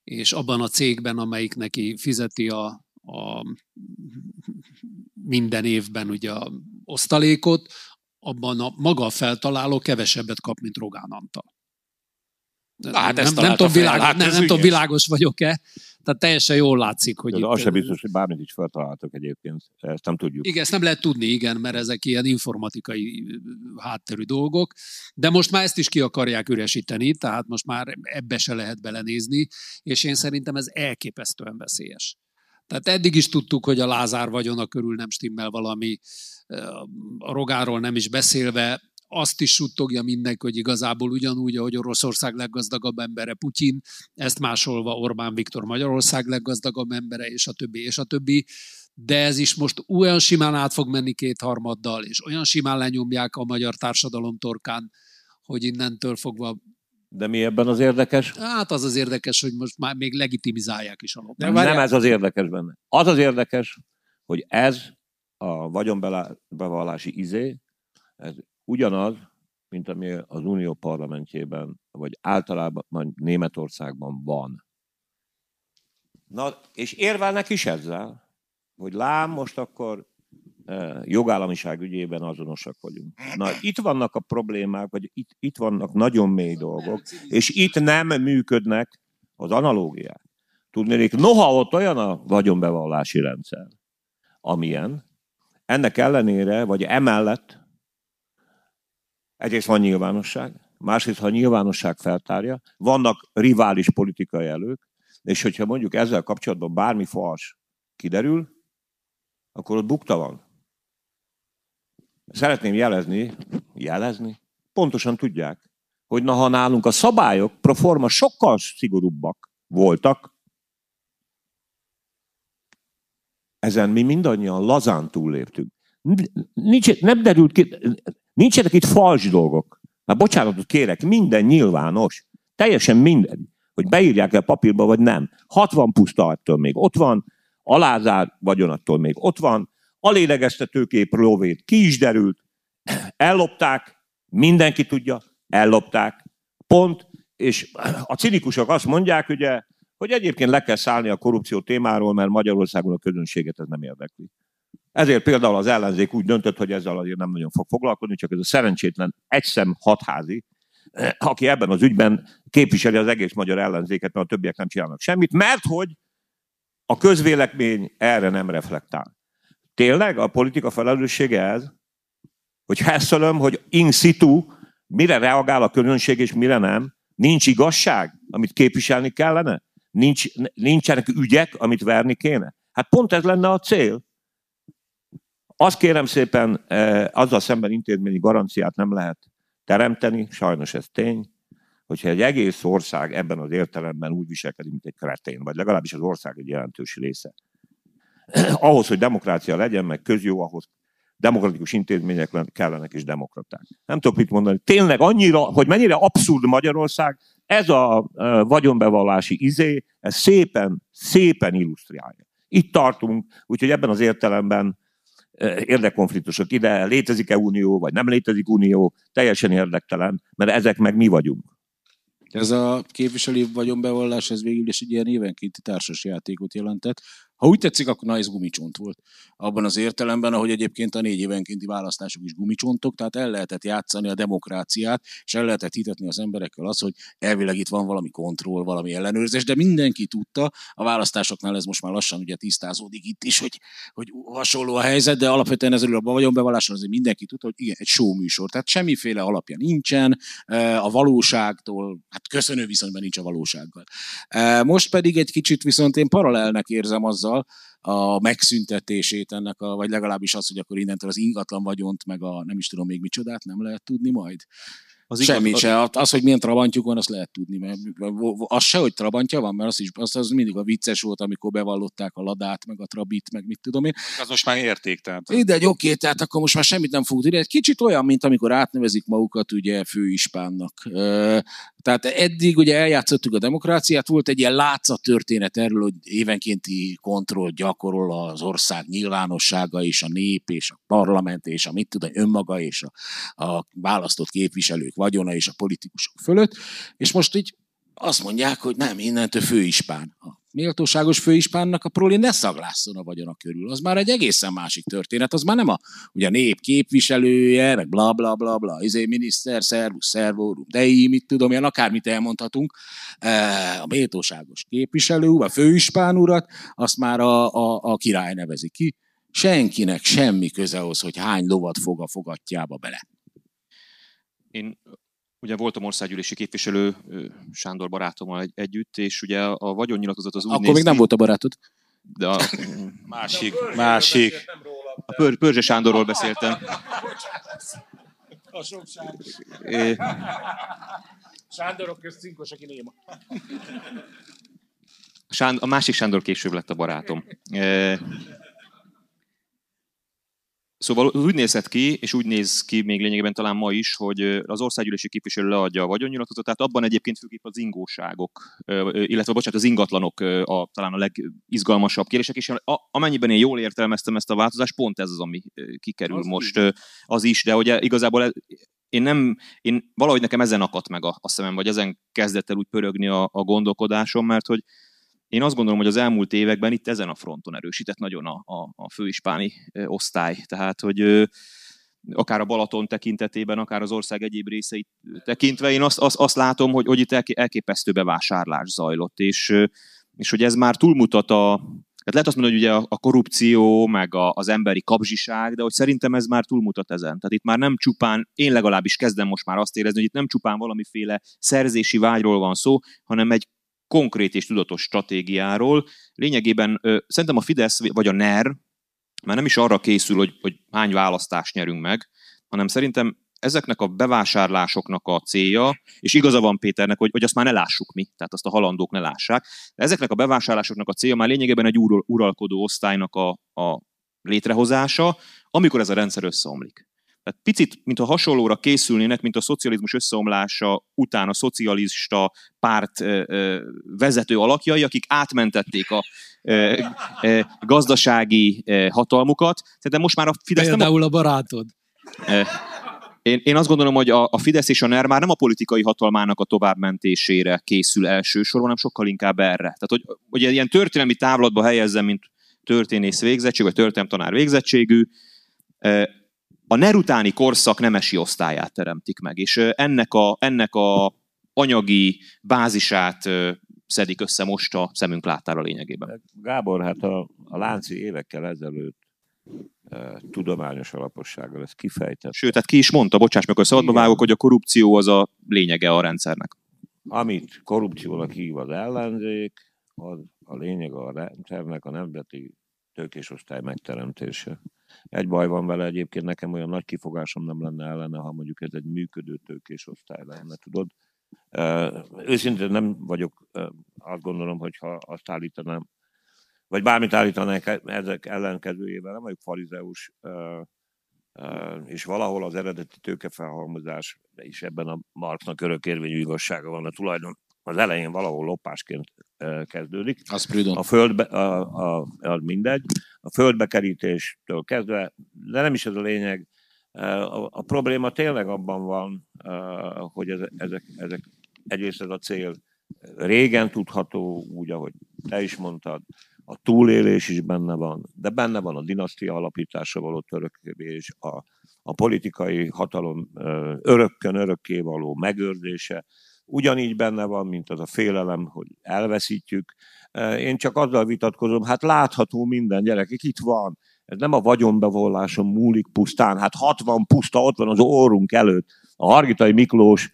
és abban a cégben, amelyik neki fizeti a, a minden évben ugye a osztalékot, abban a maga a feltaláló kevesebbet kap, mint Rogán Antal. Na, hát nem, nem, tudom, világos, hát nem, nem tudom, világos vagyok-e. Tehát teljesen jól látszik, hogy itt... Az sem biztos, hogy bármit is feltaláltok egyébként. Ezt nem tudjuk. Igen, ezt nem lehet tudni, igen, mert ezek ilyen informatikai hátterű dolgok. De most már ezt is ki akarják üresíteni, tehát most már ebbe se lehet belenézni, és én szerintem ez elképesztően veszélyes. Tehát eddig is tudtuk, hogy a Lázár vagyona körül nem stimmel valami, a Rogáról nem is beszélve, azt is suttogja mindenki, hogy igazából ugyanúgy, ahogy Oroszország leggazdagabb embere Putyin, ezt másolva Orbán Viktor Magyarország leggazdagabb embere, és a többi, és a többi. De ez is most olyan simán át fog menni kétharmaddal, és olyan simán lenyomják a magyar társadalom torkán, hogy innentől fogva de mi ebben az érdekes? Hát az az érdekes, hogy most már még legitimizálják is a lopást. Nem, nem ez az érdekes benne. Az az érdekes, hogy ez a vagyonbevallási izé, ez ugyanaz, mint ami az Unió parlamentjében, vagy általában Németországban van. Na, és érvelnek is ezzel, hogy lám, most akkor e, jogállamiság ügyében azonosak vagyunk. Na, itt vannak a problémák, vagy itt, itt vannak nagyon mély dolgok, és itt nem működnek az analógiák. Tudnék, noha ott olyan a vagyonbevallási rendszer, amilyen, ennek ellenére, vagy emellett Egyrészt van nyilvánosság, másrészt, ha a nyilvánosság feltárja, vannak rivális politikai elők, és hogyha mondjuk ezzel kapcsolatban bármi fals kiderül, akkor ott bukta van. Szeretném jelezni, jelezni, pontosan tudják, hogy na, ha nálunk a szabályok proforma sokkal szigorúbbak voltak, ezen mi mindannyian lazán túlléptünk. Nincs, nem derült ki, Nincsenek itt fals dolgok. Már bocsánatot kérek, minden nyilvános. Teljesen minden. Hogy beírják el papírba, vagy nem. 60 puszta attól még ott van, alázár vagyonattól még ott van, a lélegeztetőkép lóvét ki is derült, ellopták, mindenki tudja, ellopták, pont, és a cinikusok azt mondják, ugye, hogy egyébként le kell szállni a korrupció témáról, mert Magyarországon a közönséget ez nem érdekli. Ezért például az ellenzék úgy döntött, hogy ezzel azért nem nagyon fog foglalkozni, csak ez a szerencsétlen egyszem hatházi, aki ebben az ügyben képviseli az egész magyar ellenzéket, mert a többiek nem csinálnak semmit, mert hogy a közvélemény erre nem reflektál. Tényleg a politika felelőssége ez, hogy heszölöm, hogy in situ mire reagál a közönség és mire nem, nincs igazság, amit képviselni kellene, nincs, nincsenek ügyek, amit verni kéne. Hát pont ez lenne a cél. Azt kérem szépen, eh, azzal szemben intézményi garanciát nem lehet teremteni, sajnos ez tény, hogyha egy egész ország ebben az értelemben úgy viselkedik, mint egy kretén, vagy legalábbis az ország egy jelentős része. ahhoz, hogy demokrácia legyen, meg közjó, ahhoz demokratikus intézmények kellenek és demokraták. Nem tudok mit mondani. Tényleg annyira, hogy mennyire abszurd Magyarország, ez a vagyonbevallási izé, ez szépen, szépen illusztrálja. Itt tartunk, úgyhogy ebben az értelemben érdekkonfliktusok ide, létezik-e unió, vagy nem létezik unió, teljesen érdektelen, mert ezek meg mi vagyunk. Ez a képviselő vagyonbevallás, ez végül is egy ilyen évenkénti társasjátékot jelentett, ha úgy tetszik, akkor ez gumicsont volt. Abban az értelemben, ahogy egyébként a négy évenkénti választások is gumicsontok, tehát el lehetett játszani a demokráciát, és el lehetett hitetni az emberekkel az, hogy elvileg itt van valami kontroll, valami ellenőrzés, de mindenki tudta, a választásoknál ez most már lassan ugye tisztázódik itt is, hogy, hogy hasonló a helyzet, de alapvetően ezzel a vagyonbevalláson azért mindenki tudta, hogy igen, egy show műsor, tehát semmiféle alapja nincsen, a valóságtól, hát köszönő viszonyban nincs a valósággal. Most pedig egy kicsit viszont én paralelnek érzem azzal, azzal a megszüntetését ennek, a, vagy legalábbis az, hogy akkor innentől az ingatlan vagyont, meg a nem is tudom még micsodát nem lehet tudni majd. Az Semmi se. Az, hogy milyen trabantjuk van, azt lehet tudni. Mert az se, hogy trabantja van, mert az, is, az, az mindig a vicces volt, amikor bevallották a ladát, meg a trabit, meg mit tudom én. Az most már érték, tehát. Ide egy oké, tehát akkor most már semmit nem fogunk tudni. Egy kicsit olyan, mint amikor átnevezik magukat ugye főispánnak. Tehát eddig ugye eljátszottuk a demokráciát, volt egy ilyen látszat történet erről, hogy évenkénti kontroll gyakorol az ország nyilvánossága és a nép és a parlament és a mit tudom, önmaga és a, a választott képviselők vagyona és a politikusok fölött, és most így azt mondják, hogy nem, innentől főispán. méltóságos főispánnak a proli ne szaglásszon a vagyona körül. Az már egy egészen másik történet. Az már nem a, ugye a nép képviselője, meg bla bla bla bla, izé miniszter, szervusz, szervórum, dei, mit tudom én, akármit elmondhatunk. E, a méltóságos képviselő, a főispán urat, azt már a, a, a király nevezi ki. Senkinek semmi köze ahhoz, hogy hány lovat fog a fogatjába bele. Én ugye voltam országgyűlési képviselő Sándor barátommal egy, együtt, és ugye a vagyonnyilatkozat az úgy Akkor még nem volt a barátod. De a, másik, másik. A Pör, Pörzse Sándorról beszéltem. A sok Sándor. Sándorok közt cinkos, aki néma. A másik Sándor később lett a barátom. Szóval úgy nézett ki, és úgy néz ki még lényegében talán ma is, hogy az országgyűlési képviselő leadja a vagyonnyilatkozatát, abban egyébként főképp az ingóságok, illetve bocsánat, az ingatlanok a, talán a legizgalmasabb kérdések, és amennyiben én jól értelmeztem ezt a változást, pont ez az, ami kikerül az most, így. az is, de ugye igazából én nem, én valahogy nekem ezen akadt meg a, a szemem, vagy ezen kezdett el úgy pörögni a, a gondolkodásom, mert hogy én azt gondolom, hogy az elmúlt években itt ezen a fronton erősített nagyon a, a, a főispáni osztály. Tehát, hogy akár a Balaton tekintetében, akár az ország egyéb részeit tekintve, én azt, azt, azt látom, hogy, hogy itt elképesztő bevásárlás zajlott, és, és hogy ez már túlmutat a, tehát lehet azt mondani, hogy ugye a korrupció, meg a, az emberi kapzsiság, de hogy szerintem ez már túlmutat ezen. Tehát itt már nem csupán, én legalábbis kezdem most már azt érezni, hogy itt nem csupán valamiféle szerzési vágyról van szó, hanem egy konkrét és tudatos stratégiáról. Lényegében szerintem a Fidesz vagy a NER már nem is arra készül, hogy, hogy hány választást nyerünk meg, hanem szerintem ezeknek a bevásárlásoknak a célja, és igaza van Péternek, hogy, hogy azt már ne lássuk mi, tehát azt a halandók ne lássák, de ezeknek a bevásárlásoknak a célja már lényegében egy uralkodó osztálynak a, a létrehozása, amikor ez a rendszer összeomlik. Tehát picit, mintha hasonlóra készülnének, mint a szocializmus összeomlása után a szocialista párt vezető alakjai, akik átmentették a gazdasági hatalmukat. Szerintem most már a Fidesz Például nem a... a barátod. Én, én azt gondolom, hogy a, a Fidesz és a NER már nem a politikai hatalmának a továbbmentésére készül elsősorban, hanem sokkal inkább erre. Tehát, hogy, hogy ilyen történelmi távlatba helyezzem, mint történész végzettség, vagy történelemtanár végzettségű, a NER utáni korszak nemesi osztályát teremtik meg, és ennek a, ennek a anyagi bázisát szedik össze most a szemünk láttára lényegében. Gábor, hát a, a Lánci évekkel ezelőtt e, tudományos alapossággal ezt kifejtett. Sőt, tehát ki is mondta, bocsáss meg, hogy szabadba vágok, hogy a korrupció az a lényege a rendszernek. Amit korrupciónak hív az ellenzék, az a lényeg a rendszernek a nemzeti tőkésosztály megteremtése. Egy baj van vele egyébként, nekem olyan nagy kifogásom nem lenne ellene, ha mondjuk ez egy működő tőkés osztály lenne, tudod. Őszintén nem vagyok, azt gondolom, hogy ha azt állítanám, vagy bármit állítanánk e-, ezek ellenkezőjével, nem vagyok farizeus, és valahol az eredeti tőkefelhalmozás is ebben a Marxnak örökérvényű igazsága van a tulajdon. Az elején valahol lopásként kezdődik. Az A földbe, a, a, a, mindegy, a földbekerítéstől kezdve, de nem is ez a lényeg. A, a probléma tényleg abban van, hogy ez, ezek, ezek egyrészt ez a cél régen tudható, úgy, ahogy te is mondtad, a túlélés is benne van, de benne van a dinasztia alapítása való törökés, a, a politikai hatalom örökkön örökké való megőrzése, ugyanígy benne van, mint az a félelem, hogy elveszítjük. Én csak azzal vitatkozom, hát látható minden gyerekek, itt van. Ez nem a vagyonbevalláson múlik pusztán, hát 60 puszta ott van az orrunk előtt. A Hargitai Miklós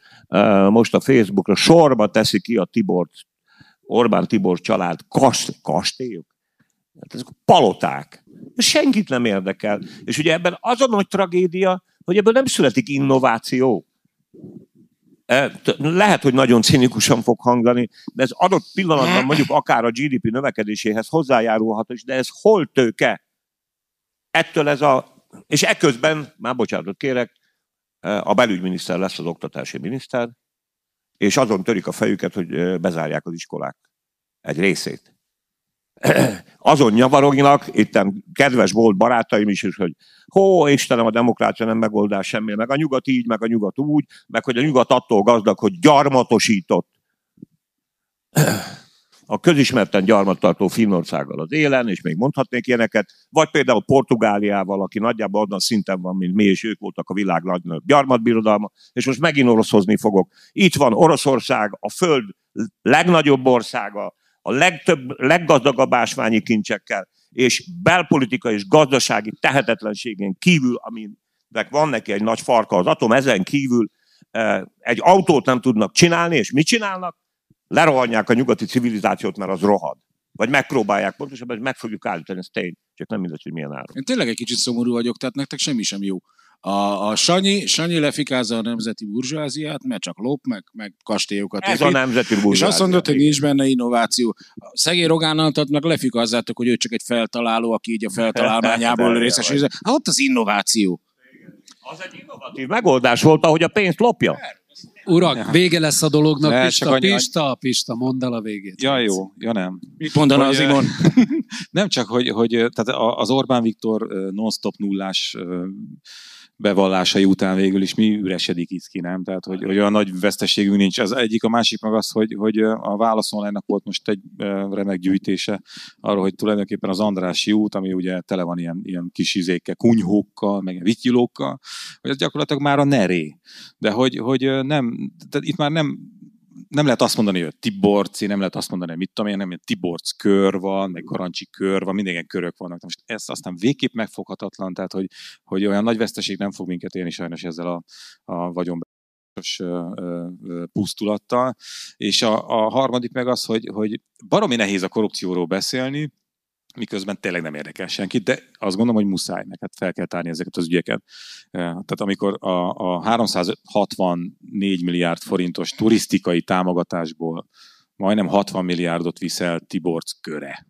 most a Facebookra sorba teszi ki a Tibort, Orbán Tibor család kast, kastélyok. Hát ezek paloták. Ez senkit nem érdekel. És ugye ebben az a nagy tragédia, hogy ebből nem születik innováció. Lehet, hogy nagyon cinikusan fog hangani, de ez adott pillanatban mondjuk akár a GDP növekedéséhez hozzájárulhat is, de ez hol tőke? Ettől ez a... És ekközben, már bocsánatot kérek, a belügyminiszter lesz az oktatási miniszter, és azon törik a fejüket, hogy bezárják az iskolák egy részét. azon nyavarognak, itt kedves volt barátaim is, hogy hó, Istenem, a demokrácia nem megoldás semmi, meg a nyugat így, meg a nyugat úgy, meg hogy a nyugat attól gazdag, hogy gyarmatosított. a közismerten gyarmattartó Finnországgal az élen, és még mondhatnék ilyeneket, vagy például Portugáliával, aki nagyjából azon szinten van, mint mi, és ők voltak a világ legnagyobb gyarmatbirodalma, és most megint oroszhozni fogok. Itt van Oroszország, a föld legnagyobb országa, a legtöbb, leggazdagabb ásványi kincsekkel, és belpolitika és gazdasági tehetetlenségén kívül, aminek van neki egy nagy farka az atom, ezen kívül eh, egy autót nem tudnak csinálni, és mit csinálnak? lerohanják a nyugati civilizációt, mert az rohad. Vagy megpróbálják pontosabban, meg fogjuk állítani, ez tény. Csak nem mindegy, hogy milyen áron. Én tényleg egy kicsit szomorú vagyok, tehát nektek semmi sem jó. A, a Sanyi, Sanyi lefikázza a nemzeti burzsóáziát, mert csak lop, meg, meg kastélyokat Ez épít. a nemzeti burzsóázia. És azt mondod, hogy nincs benne innováció. A szegény Rogánnal meg lefikázzátok, hogy ő csak egy feltaláló, aki így a feltalálmányából részesül. Hát ott az innováció. Az egy innovatív megoldás volt, ahogy a pénzt lopja. Urak, vége lesz a dolognak, ne, Pista, annyi, Pista, Pista, mondd el a végét. Ja, jó, ja nem. Mit mondaná az Imon? nem csak, hogy, hogy tehát az Orbán Viktor non-stop nullás bevallásai után végül is mi üresedik itt ki, nem? Tehát, hogy, hogy olyan nagy veszteségünk nincs. Az egyik, a másik meg az, hogy, hogy a válaszolnának volt most egy remek gyűjtése arról, hogy tulajdonképpen az Andrási út, ami ugye tele van ilyen, ilyen kis izékkel, kunyhókkal, meg vityilókkal, hogy ez gyakorlatilag már a neré. De hogy, hogy nem, tehát itt már nem nem lehet azt mondani, hogy Tiborci, nem lehet azt mondani, hogy mit tudom én, nem, Tiborc kör van, meg Garancsi kör van, minden körök vannak. Most ez aztán végképp megfoghatatlan, tehát hogy, hogy olyan nagy veszteség nem fog minket élni sajnos ezzel a, a vagyon pusztulattal. És a, a harmadik meg az, hogy, hogy baromi nehéz a korrupcióról beszélni, miközben tényleg nem érdekel senkit, de azt gondolom, hogy muszáj, meg hát fel kell tárni ezeket az ügyeket. Tehát amikor a, a 364 milliárd forintos turisztikai támogatásból majdnem 60 milliárdot viszel Tiborc köre,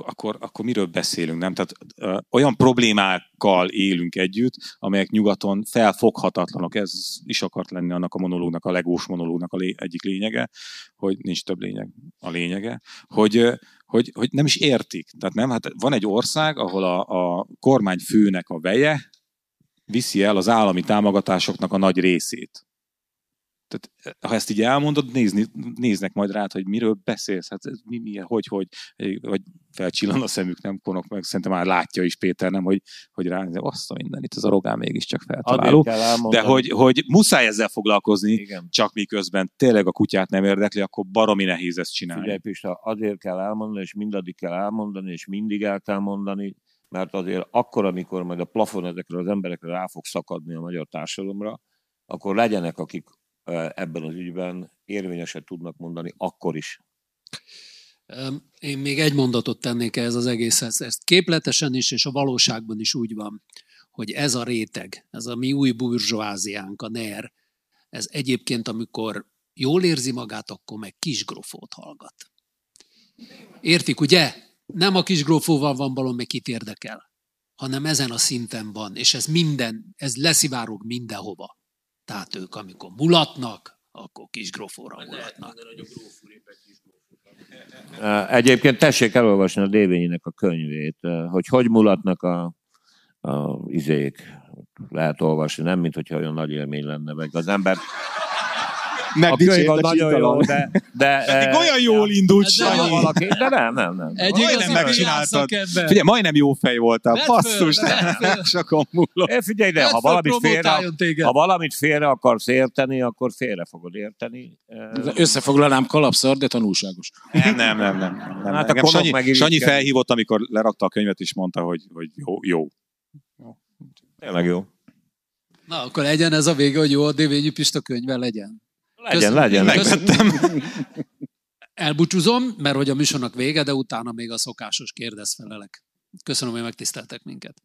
akkor, akkor, miről beszélünk, nem? Tehát ö, olyan problémákkal élünk együtt, amelyek nyugaton felfoghatatlanok. Ez is akart lenni annak a monológnak, a legós monológnak a lé, egyik lényege, hogy nincs több lényeg a lényege, hogy, hogy, hogy nem is értik. Tehát nem, hát van egy ország, ahol a, a kormányfőnek a veje viszi el az állami támogatásoknak a nagy részét. Tehát ha ezt így elmondod, nézni, néznek majd rád, hogy miről beszélsz, hát ez mi, mi, hogy, hogy, vagy felcsillan a szemük, nem konok meg, szerintem már látja is Péter, nem, hogy, hogy rá, azt a minden, itt az a rogán mégiscsak feltaláló. De hogy, hogy muszáj ezzel foglalkozni, Igen. csak miközben tényleg a kutyát nem érdekli, akkor baromi nehéz ezt csinálni. Figyelj, Pista, azért kell elmondani, és mindaddig kell elmondani, és mindig el kell mondani, mert azért akkor, amikor majd a plafon ezekre az emberekre rá fog szakadni a magyar társadalomra, akkor legyenek, akik ebben az ügyben érvényeset tudnak mondani akkor is. Én még egy mondatot tennék ehhez az egészhez. Ez képletesen is, és a valóságban is úgy van, hogy ez a réteg, ez a mi új burzsóáziánk, a NER, ez egyébként, amikor jól érzi magát, akkor meg kisgrofót hallgat. Értik, ugye? Nem a kisgrófóval van balon, meg kit érdekel, hanem ezen a szinten van, és ez minden, ez leszivárog mindenhova. Tehát ők, amikor mulatnak, akkor kis grófóra mulatnak. Egyébként tessék elolvasni a Dévényinek a könyvét, hogy hogy mulatnak a, a izék. Lehet olvasni, nem, mint hogyha olyan nagy élmény lenne, meg az ember a könyv nagyon jó, de... de Pedig olyan jól indult Sanyi. Valaki, de nem, nem, nem. Egy majdnem megcsináltad. Figyelj, majdnem jó fej voltál. Basszus, sokon múlott. É, figyelj, de ha valamit, félre, ha valamit félre akarsz érteni, akkor félre fogod érteni. Összefoglalnám kalapszar, de tanulságos. Nem, nem, nem. nem, nem. Hát Engem Sanyi, Sanyi felhívott, amikor lerakta a könyvet, és mondta, hogy, hogy jó. jó. Tényleg jó. Na, akkor legyen ez a vége, hogy jó a Dévényi Pista könyve legyen. Legyen, Köszönöm. legyen. Megvettem. Elbúcsúzom, mert hogy a műsornak vége, de utána még a szokásos kérdezfelelek. Köszönöm, hogy megtiszteltek minket.